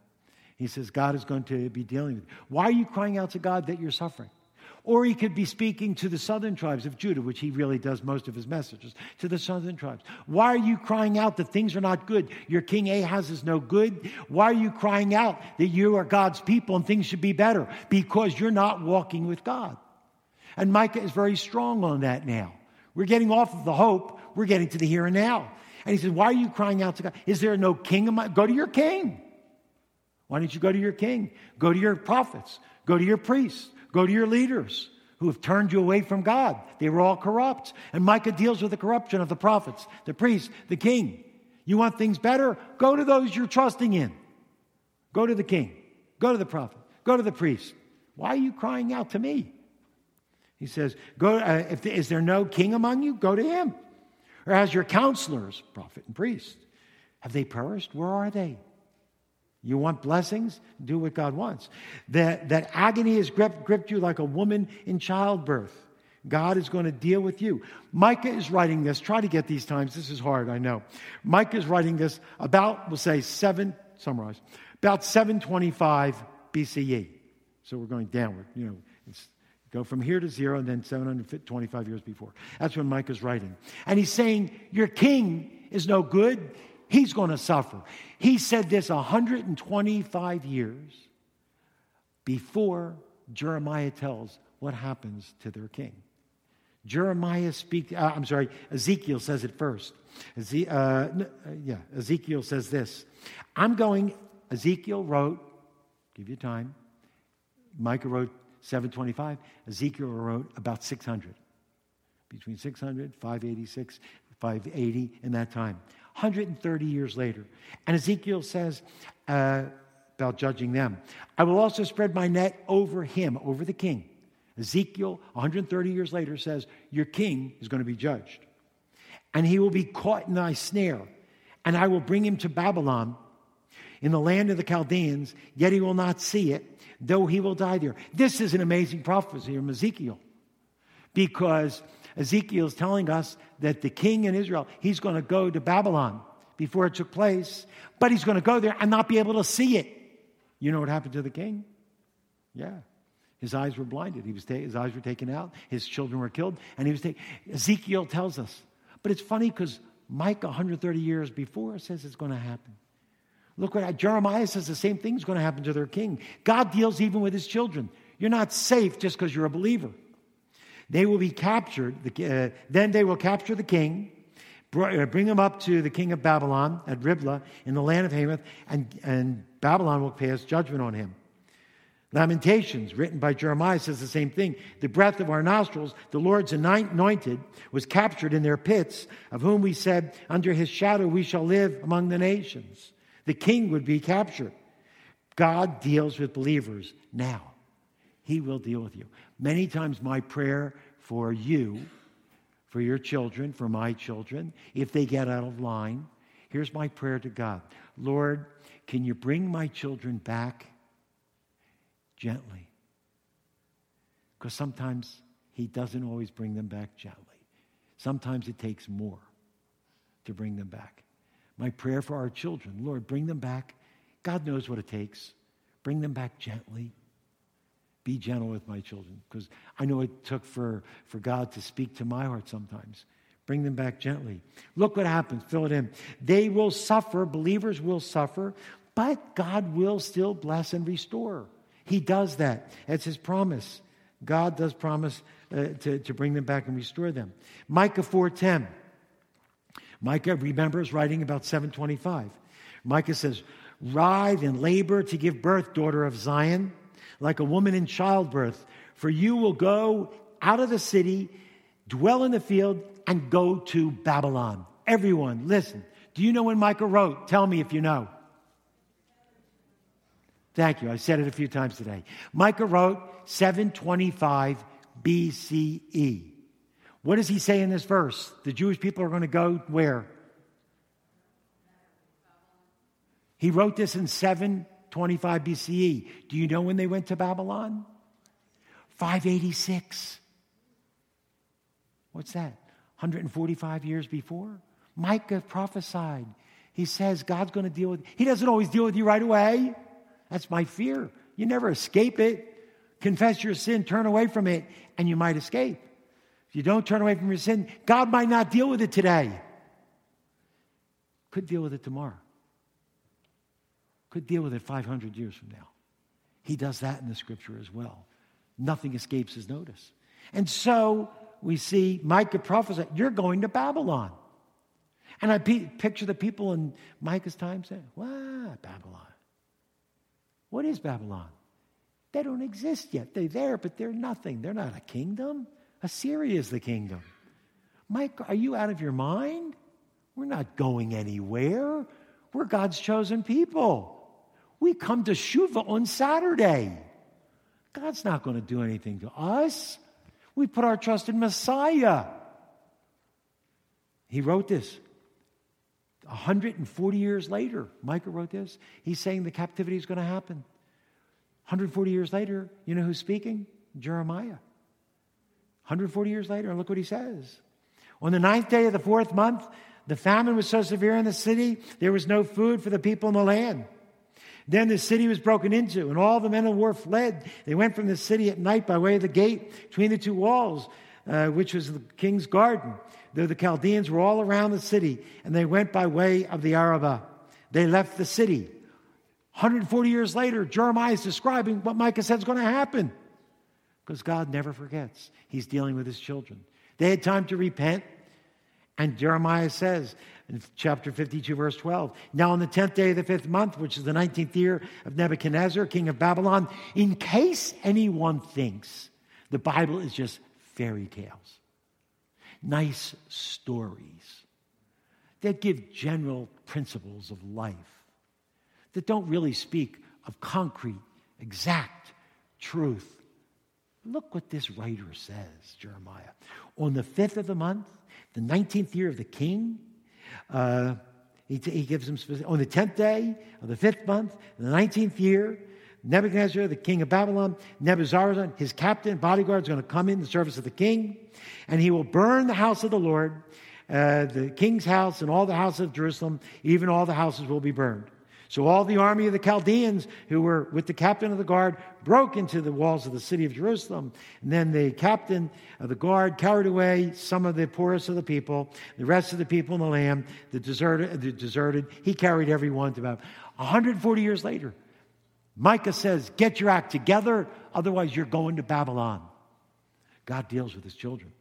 He says, God is going to be dealing with you. Why are you crying out to God that you're suffering? Or he could be speaking to the southern tribes of Judah, which he really does most of his messages, to the southern tribes. Why are you crying out that things are not good? Your king Ahaz is no good. Why are you crying out that you are God's people and things should be better? Because you're not walking with God. And Micah is very strong on that now. We're getting off of the hope, we're getting to the here and now. And he says, Why are you crying out to God? Is there no king among Go to your king. Why don't you go to your king? Go to your prophets, go to your priests, go to your leaders who have turned you away from God. They were all corrupt. And Micah deals with the corruption of the prophets, the priests, the king. You want things better? Go to those you're trusting in. Go to the king. Go to the prophet. Go to the priest. Why are you crying out to me? He says, Go, uh, if, Is there no king among you? Go to him. Or as your counselors, prophet and priest, have they perished? Where are they? You want blessings? Do what God wants. That, that agony has gripped, gripped you like a woman in childbirth. God is going to deal with you. Micah is writing this. Try to get these times. This is hard, I know. Micah is writing this about, we'll say, seven, summarize, about 725 BCE. So we're going downward. You know, it's Go from here to zero and then 725 years before. That's when Micah's writing. And he's saying, Your king is no good. He's going to suffer. He said this 125 years before Jeremiah tells what happens to their king. Jeremiah speaks, uh, I'm sorry, Ezekiel says it first. Eze- uh, uh, yeah, Ezekiel says this. I'm going, Ezekiel wrote, give you time. Micah wrote 725. Ezekiel wrote about 600. Between 600, 586, 580 in that time. 130 years later. And Ezekiel says uh, about judging them I will also spread my net over him, over the king, Ezekiel, 130 years later, says, Your king is going to be judged. And he will be caught in thy snare, and I will bring him to Babylon in the land of the Chaldeans, yet he will not see it, though he will die there. This is an amazing prophecy from Ezekiel because Ezekiel is telling us that the king in Israel, he's going to go to Babylon before it took place, but he's going to go there and not be able to see it. You know what happened to the king? Yeah. His eyes were blinded. He was ta- his eyes were taken out. His children were killed. And he was taken. Ezekiel tells us. But it's funny because Micah, 130 years before, says it's going to happen. Look what Jeremiah says the same thing is going to happen to their king. God deals even with his children. You're not safe just because you're a believer. They will be captured. Uh, then they will capture the king, uh, bring him up to the king of Babylon at Riblah in the land of Hamath, and, and Babylon will pass judgment on him. Lamentations, written by Jeremiah, says the same thing. The breath of our nostrils, the Lord's anointed, was captured in their pits, of whom we said, Under his shadow we shall live among the nations. The king would be captured. God deals with believers now. He will deal with you. Many times, my prayer for you, for your children, for my children, if they get out of line, here's my prayer to God Lord, can you bring my children back gently. Because sometimes He doesn't always bring them back gently. Sometimes it takes more to bring them back. My prayer for our children Lord, bring them back. God knows what it takes. Bring them back gently. Be gentle with my children because I know it took for, for God to speak to my heart sometimes. Bring them back gently. Look what happens. Fill it in. They will suffer, believers will suffer, but God will still bless and restore. He does that. That's his promise. God does promise uh, to, to bring them back and restore them. Micah 4.10. Micah, remember, is writing about 725. Micah says, Writhe and labor to give birth, daughter of Zion, like a woman in childbirth. For you will go out of the city, dwell in the field, and go to Babylon. Everyone, listen. Do you know when Micah wrote? Tell me if you know. Thank you. I said it a few times today. Micah wrote 725 BCE. What does he say in this verse? The Jewish people are going to go where? He wrote this in 725 BCE. Do you know when they went to Babylon? 586. What's that? 145 years before? Micah prophesied. He says God's going to deal with He doesn't always deal with you right away. That's my fear. You never escape it. Confess your sin, turn away from it, and you might escape. If you don't turn away from your sin, God might not deal with it today. Could deal with it tomorrow. Could deal with it 500 years from now. He does that in the scripture as well. Nothing escapes his notice. And so we see Micah prophesy, You're going to Babylon. And I picture the people in Micah's time saying, What? Babylon. What is Babylon? They don't exist yet. They're there, but they're nothing. They're not a kingdom. Assyria is the kingdom. Mike, are you out of your mind? We're not going anywhere. We're God's chosen people. We come to Shuva on Saturday. God's not going to do anything to us. We put our trust in Messiah. He wrote this 140 years later, Micah wrote this. He's saying the captivity is going to happen. 140 years later, you know who's speaking? Jeremiah. 140 years later, and look what he says. On the ninth day of the fourth month, the famine was so severe in the city, there was no food for the people in the land. Then the city was broken into, and all the men of war fled. They went from the city at night by way of the gate between the two walls, uh, which was the king's garden though the Chaldeans were all around the city, and they went by way of the Arabah. They left the city. 140 years later, Jeremiah is describing what Micah said is going to happen. Because God never forgets. He's dealing with his children. They had time to repent. And Jeremiah says in chapter 52, verse 12, Now on the 10th day of the fifth month, which is the 19th year of Nebuchadnezzar, king of Babylon, in case anyone thinks the Bible is just fairy tales, nice stories that give general principles of life, that don't really speak of concrete, exact truth. Look what this writer says, Jeremiah. On the fifth of the month, the 19th year of the king, uh, he, he, gives them specific, on the 10th day of the fifth month, the 19th year, Nebuchadnezzar, the king of Babylon, Nebuzaradan, his captain, bodyguard, is going to come in the service of the king, and he will burn the house of the Lord, uh, the king's house, and all the houses of Jerusalem, even all the houses will be burned. So all the army of the Chaldeans who were with the captain of the guard broke into the walls of the city of Jerusalem. And then the captain of the guard carried away some of the poorest of the people, the rest of the people in the land, the deserted, the deserted. He carried everyone to about 140 years later. Micah says, Get your act together, otherwise you're going to Babylon. God deals with his children.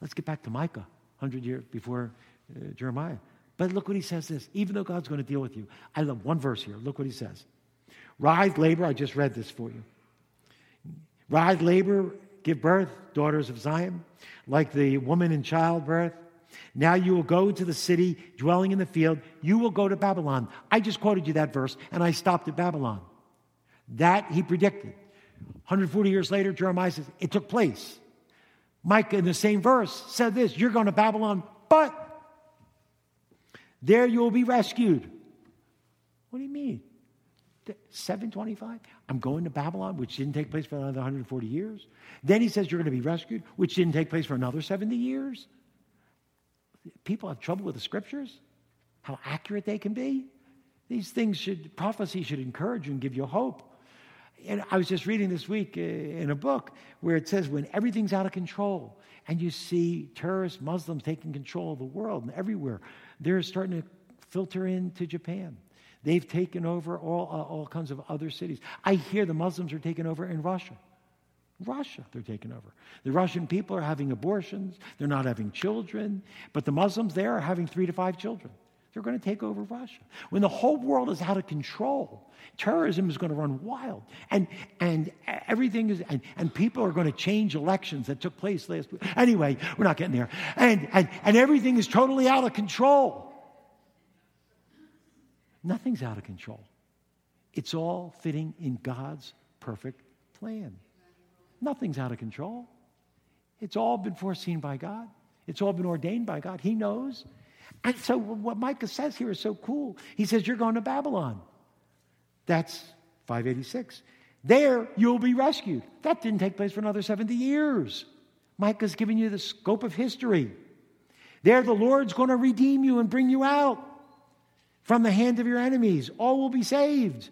Let's get back to Micah, 100 years before uh, Jeremiah. But look what he says this even though God's going to deal with you. I love one verse here. Look what he says. Rise, labor. I just read this for you. Rise, labor, give birth, daughters of Zion, like the woman in childbirth. Now you will go to the city, dwelling in the field. You will go to Babylon. I just quoted you that verse, and I stopped at Babylon. That he predicted. 140 years later, Jeremiah says, it took place. Micah, in the same verse, said this You're going to Babylon, but there you will be rescued. What do you mean? 725? I'm going to Babylon, which didn't take place for another 140 years. Then he says you're going to be rescued, which didn't take place for another 70 years. People have trouble with the scriptures, how accurate they can be. These things should, prophecy should encourage you and give you hope. And I was just reading this week uh, in a book where it says when everything's out of control and you see terrorists, Muslims taking control of the world and everywhere, they're starting to filter into Japan. They've taken over all, uh, all kinds of other cities. I hear the Muslims are taking over in Russia. Russia, they're taking over. The Russian people are having abortions, they're not having children, but the Muslims there are having three to five children. They're going to take over Russia. When the whole world is out of control, terrorism is going to run wild. And, and everything is, and, and people are going to change elections that took place last week. Anyway, we're not getting there. And, and, and everything is totally out of control. Nothing's out of control. It's all fitting in God's perfect plan. Nothing's out of control. It's all been foreseen by God. It's all been ordained by God. He knows. And so what Micah says here is so cool. He says, You're going to Babylon. That's 586. There you'll be rescued. That didn't take place for another 70 years. Micah's giving you the scope of history. There the Lord's going to redeem you and bring you out from the hand of your enemies. All will be saved.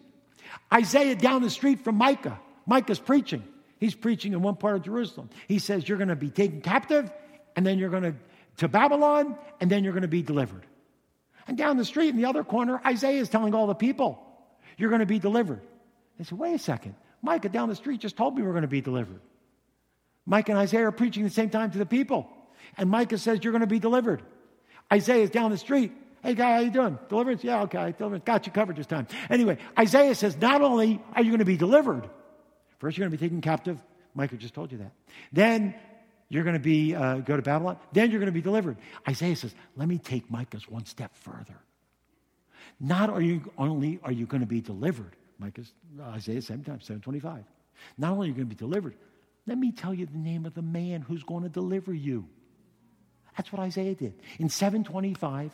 Isaiah down the street from Micah. Micah's preaching. He's preaching in one part of Jerusalem. He says, You're going to be taken captive, and then you're going to to Babylon, and then you're going to be delivered. And down the street in the other corner, Isaiah is telling all the people, You're going to be delivered. They said, Wait a second. Micah down the street just told me we're going to be delivered. Micah and Isaiah are preaching at the same time to the people. And Micah says, You're going to be delivered. Isaiah is down the street. Hey, guy, how you doing? Deliverance? Yeah, okay. Deliverance. Got you covered this time. Anyway, Isaiah says, Not only are you going to be delivered, first you're going to be taken captive. Micah just told you that. Then you're going to be uh, go to Babylon. Then you're going to be delivered. Isaiah says, "Let me take Micah's one step further. Not are you only are you going to be delivered, Micah's uh, Isaiah seven twenty five. Not only are you going to be delivered, let me tell you the name of the man who's going to deliver you. That's what Isaiah did in seven twenty five.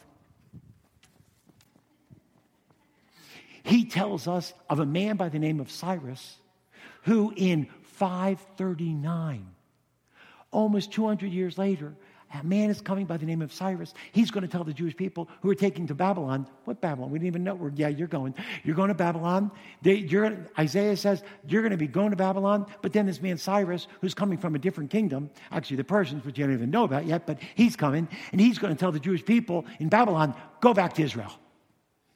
He tells us of a man by the name of Cyrus who in 539 almost 200 years later, a man is coming by the name of Cyrus. He's going to tell the Jewish people who are taking to Babylon, what Babylon? We didn't even know where, yeah, you're going. You're going to Babylon. They, Isaiah says, you're going to be going to Babylon. But then this man Cyrus, who's coming from a different kingdom, actually the Persians, which you don't even know about yet, but he's coming, and he's going to tell the Jewish people in Babylon, go back to Israel.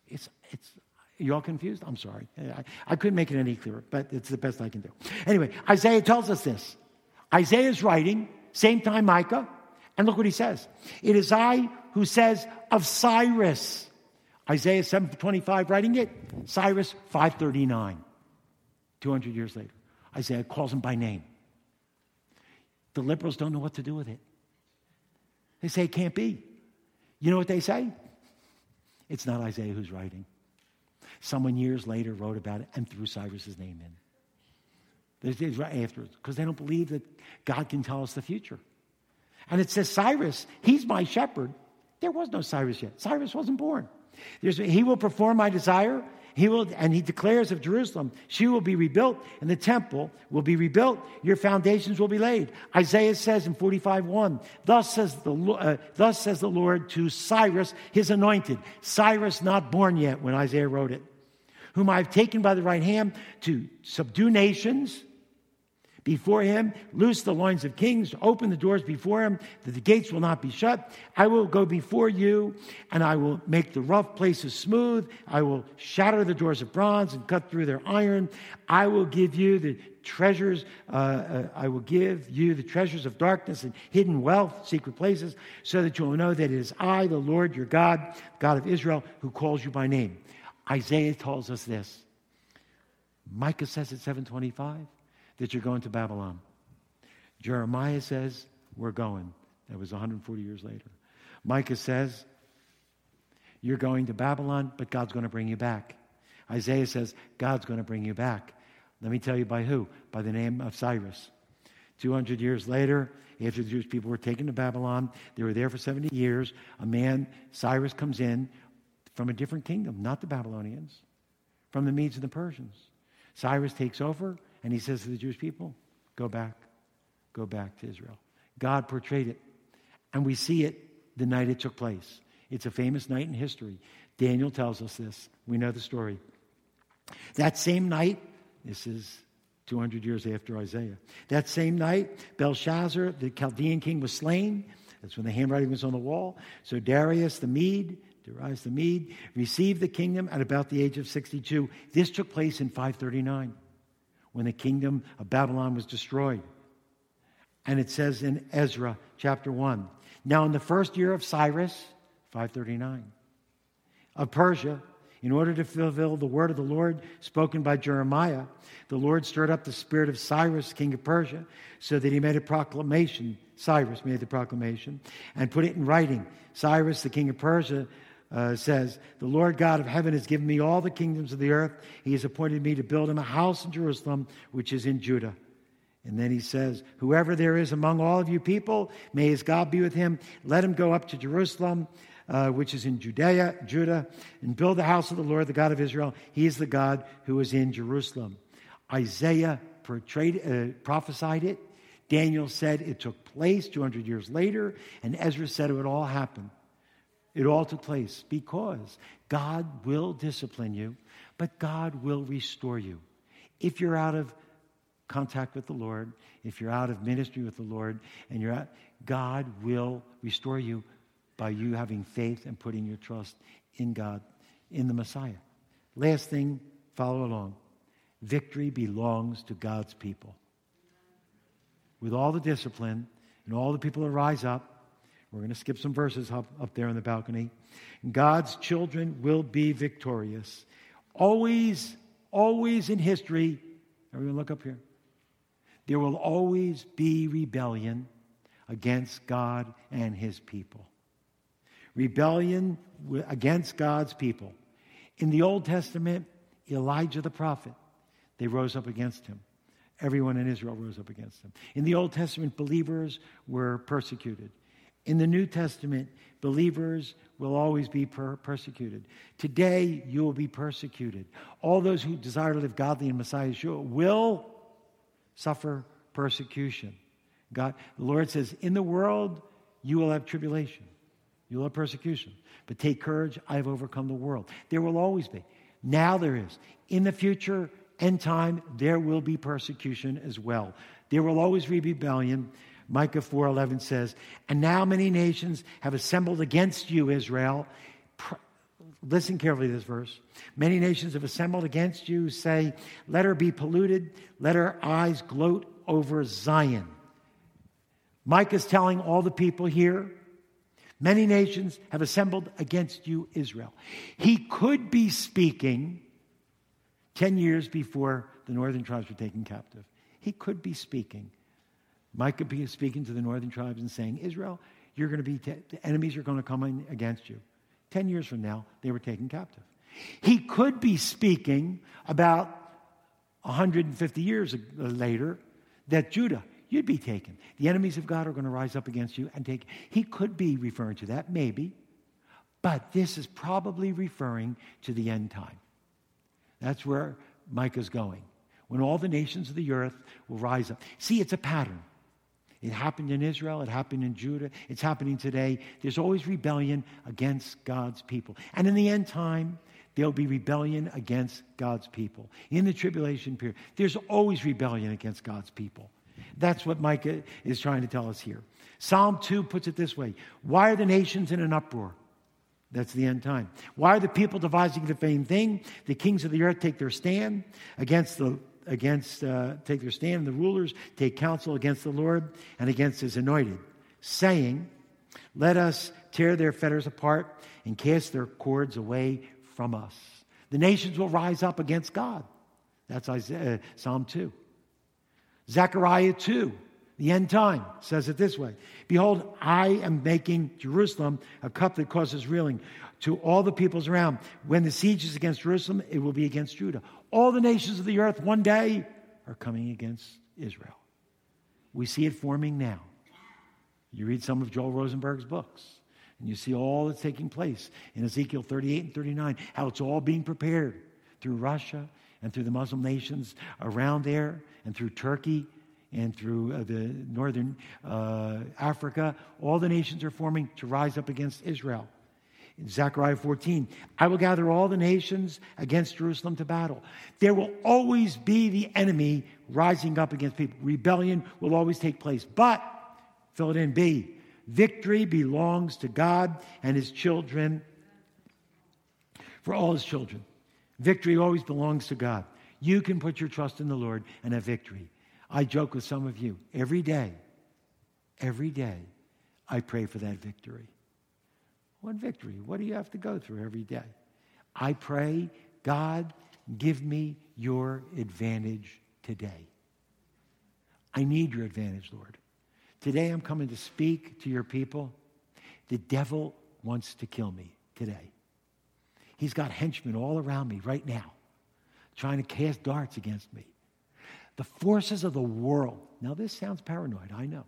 It's, it's, you all confused? I'm sorry. I, I couldn't make it any clearer, but it's the best I can do. Anyway, Isaiah tells us this. Isaiah's writing, same time Micah, and look what he says. It is I who says of Cyrus. Isaiah 725 writing it, Cyrus 539. 200 years later. Isaiah calls him by name. The liberals don't know what to do with it. They say it can't be. You know what they say? It's not Isaiah who's writing. Someone years later wrote about it and threw Cyrus's name in. Right afterwards because they don't believe that God can tell us the future. And it says, Cyrus, he's my shepherd. There was no Cyrus yet. Cyrus wasn't born. There's, he will perform my desire. He will, and he declares of Jerusalem, she will be rebuilt, and the temple will be rebuilt. Your foundations will be laid. Isaiah says in 45:1, thus says the uh, thus says the Lord to Cyrus, his anointed. Cyrus not born yet when Isaiah wrote it, whom I have taken by the right hand to subdue nations before him, loose the loins of kings, open the doors before him, that the gates will not be shut. I will go before you, and I will make the rough places smooth. I will shatter the doors of bronze and cut through their iron. I will give you the treasures, uh, uh, I will give you the treasures of darkness and hidden wealth, secret places, so that you will know that it is I, the Lord your God, God of Israel, who calls you by name. Isaiah tells us this. Micah says at 725 that you're going to Babylon. Jeremiah says, We're going. That was 140 years later. Micah says, You're going to Babylon, but God's going to bring you back. Isaiah says, God's going to bring you back. Let me tell you by who? By the name of Cyrus. 200 years later, after the Jewish people were taken to Babylon, they were there for 70 years. A man, Cyrus, comes in from a different kingdom, not the Babylonians, from the Medes and the Persians. Cyrus takes over. And he says to the Jewish people, Go back, go back to Israel. God portrayed it. And we see it the night it took place. It's a famous night in history. Daniel tells us this. We know the story. That same night, this is 200 years after Isaiah, that same night, Belshazzar, the Chaldean king, was slain. That's when the handwriting was on the wall. So Darius the Mede, Darius the Mede, received the kingdom at about the age of 62. This took place in 539 when the kingdom of Babylon was destroyed. And it says in Ezra chapter 1 Now, in the first year of Cyrus, 539, of Persia, in order to fulfill the word of the Lord spoken by Jeremiah, the Lord stirred up the spirit of Cyrus, king of Persia, so that he made a proclamation. Cyrus made the proclamation and put it in writing. Cyrus, the king of Persia, uh, says, The Lord God of heaven has given me all the kingdoms of the earth. He has appointed me to build him a house in Jerusalem, which is in Judah. And then he says, Whoever there is among all of you people, may his God be with him. Let him go up to Jerusalem, uh, which is in Judea, Judah, and build the house of the Lord, the God of Israel. He is the God who is in Jerusalem. Isaiah portrayed, uh, prophesied it. Daniel said it took place 200 years later, and Ezra said it would all happen. It all took place because God will discipline you, but God will restore you. If you're out of contact with the Lord, if you're out of ministry with the Lord, and you're out, God will restore you by you having faith and putting your trust in God, in the Messiah. Last thing, follow along. Victory belongs to God's people. With all the discipline and all the people that rise up, we're going to skip some verses up, up there on the balcony. God's children will be victorious. Always, always in history, everyone look up here. There will always be rebellion against God and his people. Rebellion against God's people. In the Old Testament, Elijah the prophet, they rose up against him. Everyone in Israel rose up against him. In the Old Testament, believers were persecuted. In the New Testament, believers will always be per- persecuted. Today, you will be persecuted. All those who desire to live godly in Messiah Yeshua will suffer persecution. God, the Lord says, In the world, you will have tribulation, you will have persecution. But take courage, I have overcome the world. There will always be. Now there is. In the future, end time, there will be persecution as well. There will always be rebellion. Micah 4:11 says, "And now many nations have assembled against you, Israel." Listen carefully to this verse. Many nations have assembled against you, say, "Let her be polluted, let her eyes gloat over Zion." Micah is telling all the people here, many nations have assembled against you, Israel. He could be speaking 10 years before the northern tribes were taken captive. He could be speaking Micah be speaking to the northern tribes and saying, Israel, you're going to be, te- the enemies are going to come in against you. Ten years from now, they were taken captive. He could be speaking about 150 years uh, later that Judah, you'd be taken. The enemies of God are going to rise up against you and take. He could be referring to that, maybe, but this is probably referring to the end time. That's where Micah's going. When all the nations of the earth will rise up. See, it's a pattern. It happened in Israel, it happened in Judah, it's happening today. There's always rebellion against God's people. And in the end time, there'll be rebellion against God's people. In the tribulation period, there's always rebellion against God's people. That's what Micah is trying to tell us here. Psalm 2 puts it this way Why are the nations in an uproar? That's the end time. Why are the people devising the vain thing? The kings of the earth take their stand against the against uh, take their stand. The rulers take counsel against the Lord and against His anointed, saying, "Let us tear their fetters apart and cast their cords away from us." The nations will rise up against God. That's Isaiah, uh, Psalm two. Zechariah two. The end time says it this way Behold, I am making Jerusalem a cup that causes reeling to all the peoples around. When the siege is against Jerusalem, it will be against Judah. All the nations of the earth one day are coming against Israel. We see it forming now. You read some of Joel Rosenberg's books, and you see all that's taking place in Ezekiel 38 and 39, how it's all being prepared through Russia and through the Muslim nations around there and through Turkey and through uh, the northern uh, Africa. All the nations are forming to rise up against Israel. In Zechariah 14, I will gather all the nations against Jerusalem to battle. There will always be the enemy rising up against people. Rebellion will always take place. But, fill it in B, victory belongs to God and his children, for all his children. Victory always belongs to God. You can put your trust in the Lord and have victory. I joke with some of you every day, every day, I pray for that victory. What victory? What do you have to go through every day? I pray, God, give me your advantage today. I need your advantage, Lord. Today I'm coming to speak to your people. The devil wants to kill me today. He's got henchmen all around me right now trying to cast darts against me. The forces of the world, now this sounds paranoid, I know,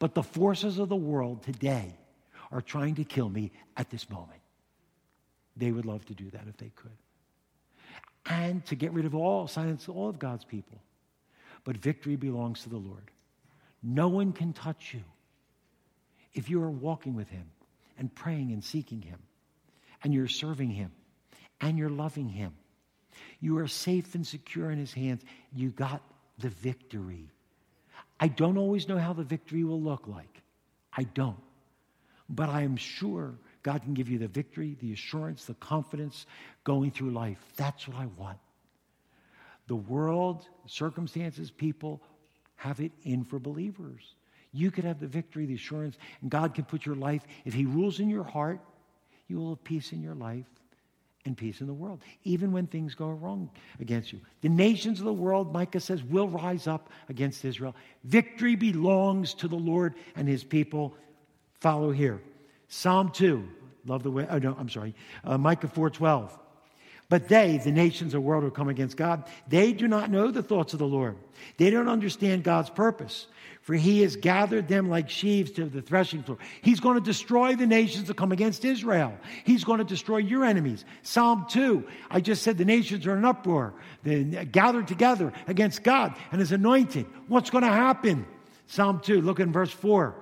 but the forces of the world today are trying to kill me at this moment. They would love to do that if they could. And to get rid of all, silence all of God's people. But victory belongs to the Lord. No one can touch you if you are walking with Him and praying and seeking Him, and you're serving Him, and you're loving Him. You are safe and secure in His hands. You got the victory. I don't always know how the victory will look like. I don't. But I am sure God can give you the victory, the assurance, the confidence going through life. That's what I want. The world, circumstances, people have it in for believers. You could have the victory, the assurance, and God can put your life, if He rules in your heart, you will have peace in your life and peace in the world, even when things go wrong against you. The nations of the world, Micah says, will rise up against Israel. Victory belongs to the Lord and His people Follow here. Psalm 2. Love the way, oh no, I'm sorry. Uh, Micah 4.12. But they, the nations of the world who come against God, they do not know the thoughts of the Lord. They don't understand God's purpose. For he has gathered them like sheaves to the threshing floor. He's going to destroy the nations that come against Israel. He's going to destroy your enemies. Psalm 2, I just said the nations are in uproar. They're gathered together against God and his anointed. What's going to happen? Psalm 2, look in verse 4.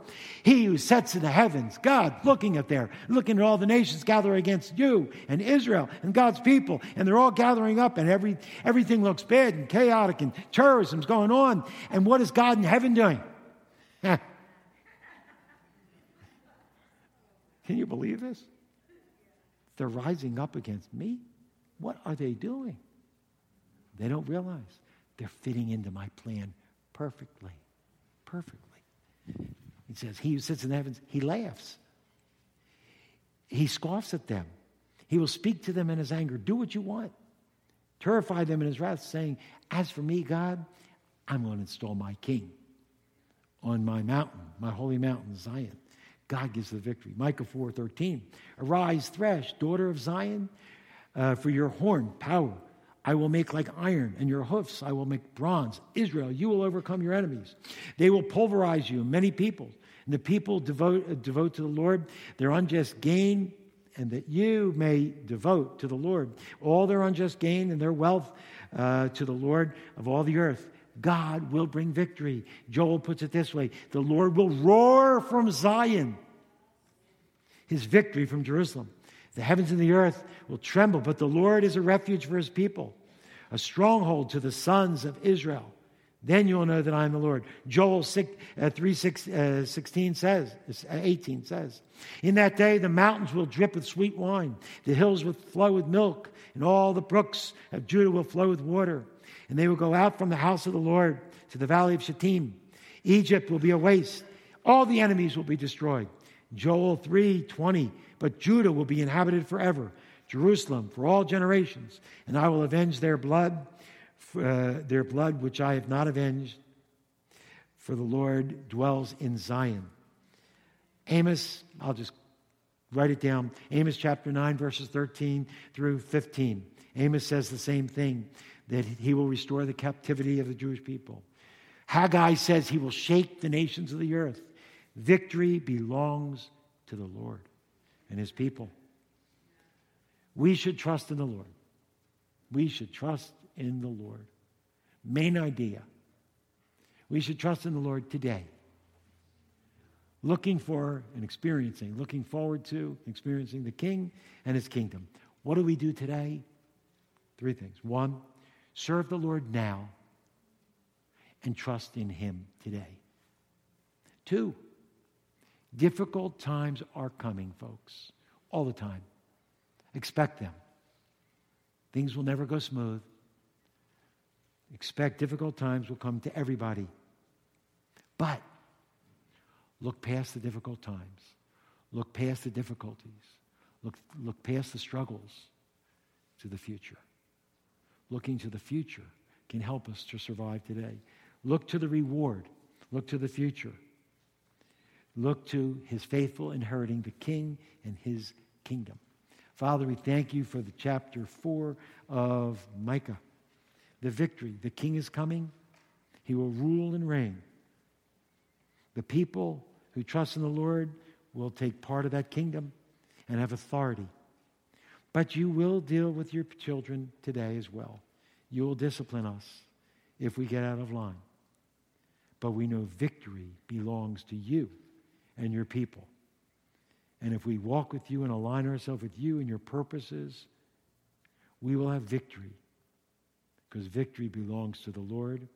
He who sets in the heavens, God looking at there, looking at all the nations gathering against you and Israel and God's people, and they're all gathering up, and every, everything looks bad and chaotic, and terrorism's going on. And what is God in heaven doing? Can you believe this? They're rising up against me. What are they doing? They don't realize they're fitting into my plan perfectly perfectly. He says, He who sits in the heavens, he laughs. He scoffs at them. He will speak to them in his anger. Do what you want. Terrify them in his wrath, saying, As for me, God, I'm going to install my king on my mountain, my holy mountain, Zion. God gives the victory. Micah 4 13. Arise, thresh, daughter of Zion, uh, for your horn, power I will make like iron, and your hoofs I will make bronze. Israel, you will overcome your enemies. They will pulverize you, many people. And the people devote, uh, devote to the Lord their unjust gain, and that you may devote to the Lord all their unjust gain and their wealth uh, to the Lord of all the earth. God will bring victory. Joel puts it this way the Lord will roar from Zion, his victory from Jerusalem. The heavens and the earth will tremble, but the Lord is a refuge for his people, a stronghold to the sons of Israel. Then you'll know that I am the Lord. Joel 6, uh, 3 6, uh, 16 says, uh, 18 says, In that day the mountains will drip with sweet wine, the hills will flow with milk, and all the brooks of Judah will flow with water. And they will go out from the house of the Lord to the valley of Shittim. Egypt will be a waste. All the enemies will be destroyed. Joel 3 20, but Judah will be inhabited forever, Jerusalem for all generations, and I will avenge their blood uh, their blood which I have not avenged, for the Lord dwells in Zion. Amos, I'll just write it down. Amos chapter 9, verses 13 through 15. Amos says the same thing that he will restore the captivity of the Jewish people. Haggai says he will shake the nations of the earth. Victory belongs to the Lord and his people. We should trust in the Lord. We should trust in the Lord. Main idea. We should trust in the Lord today. Looking for and experiencing, looking forward to experiencing the King and his kingdom. What do we do today? Three things. One, serve the Lord now and trust in him today. Two, difficult times are coming, folks, all the time. Expect them. Things will never go smooth. Expect difficult times will come to everybody. But look past the difficult times. Look past the difficulties. Look, look past the struggles to the future. Looking to the future can help us to survive today. Look to the reward. Look to the future. Look to his faithful inheriting the king and his kingdom. Father, we thank you for the chapter 4 of Micah the victory. The king is coming, he will rule and reign. The people who trust in the Lord will take part of that kingdom and have authority. But you will deal with your children today as well. You will discipline us if we get out of line. But we know victory belongs to you and your people. And if we walk with you and align ourselves with you and your purposes, we will have victory because victory belongs to the Lord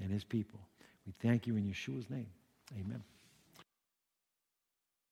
and his people. We thank you in Yeshua's name. Amen.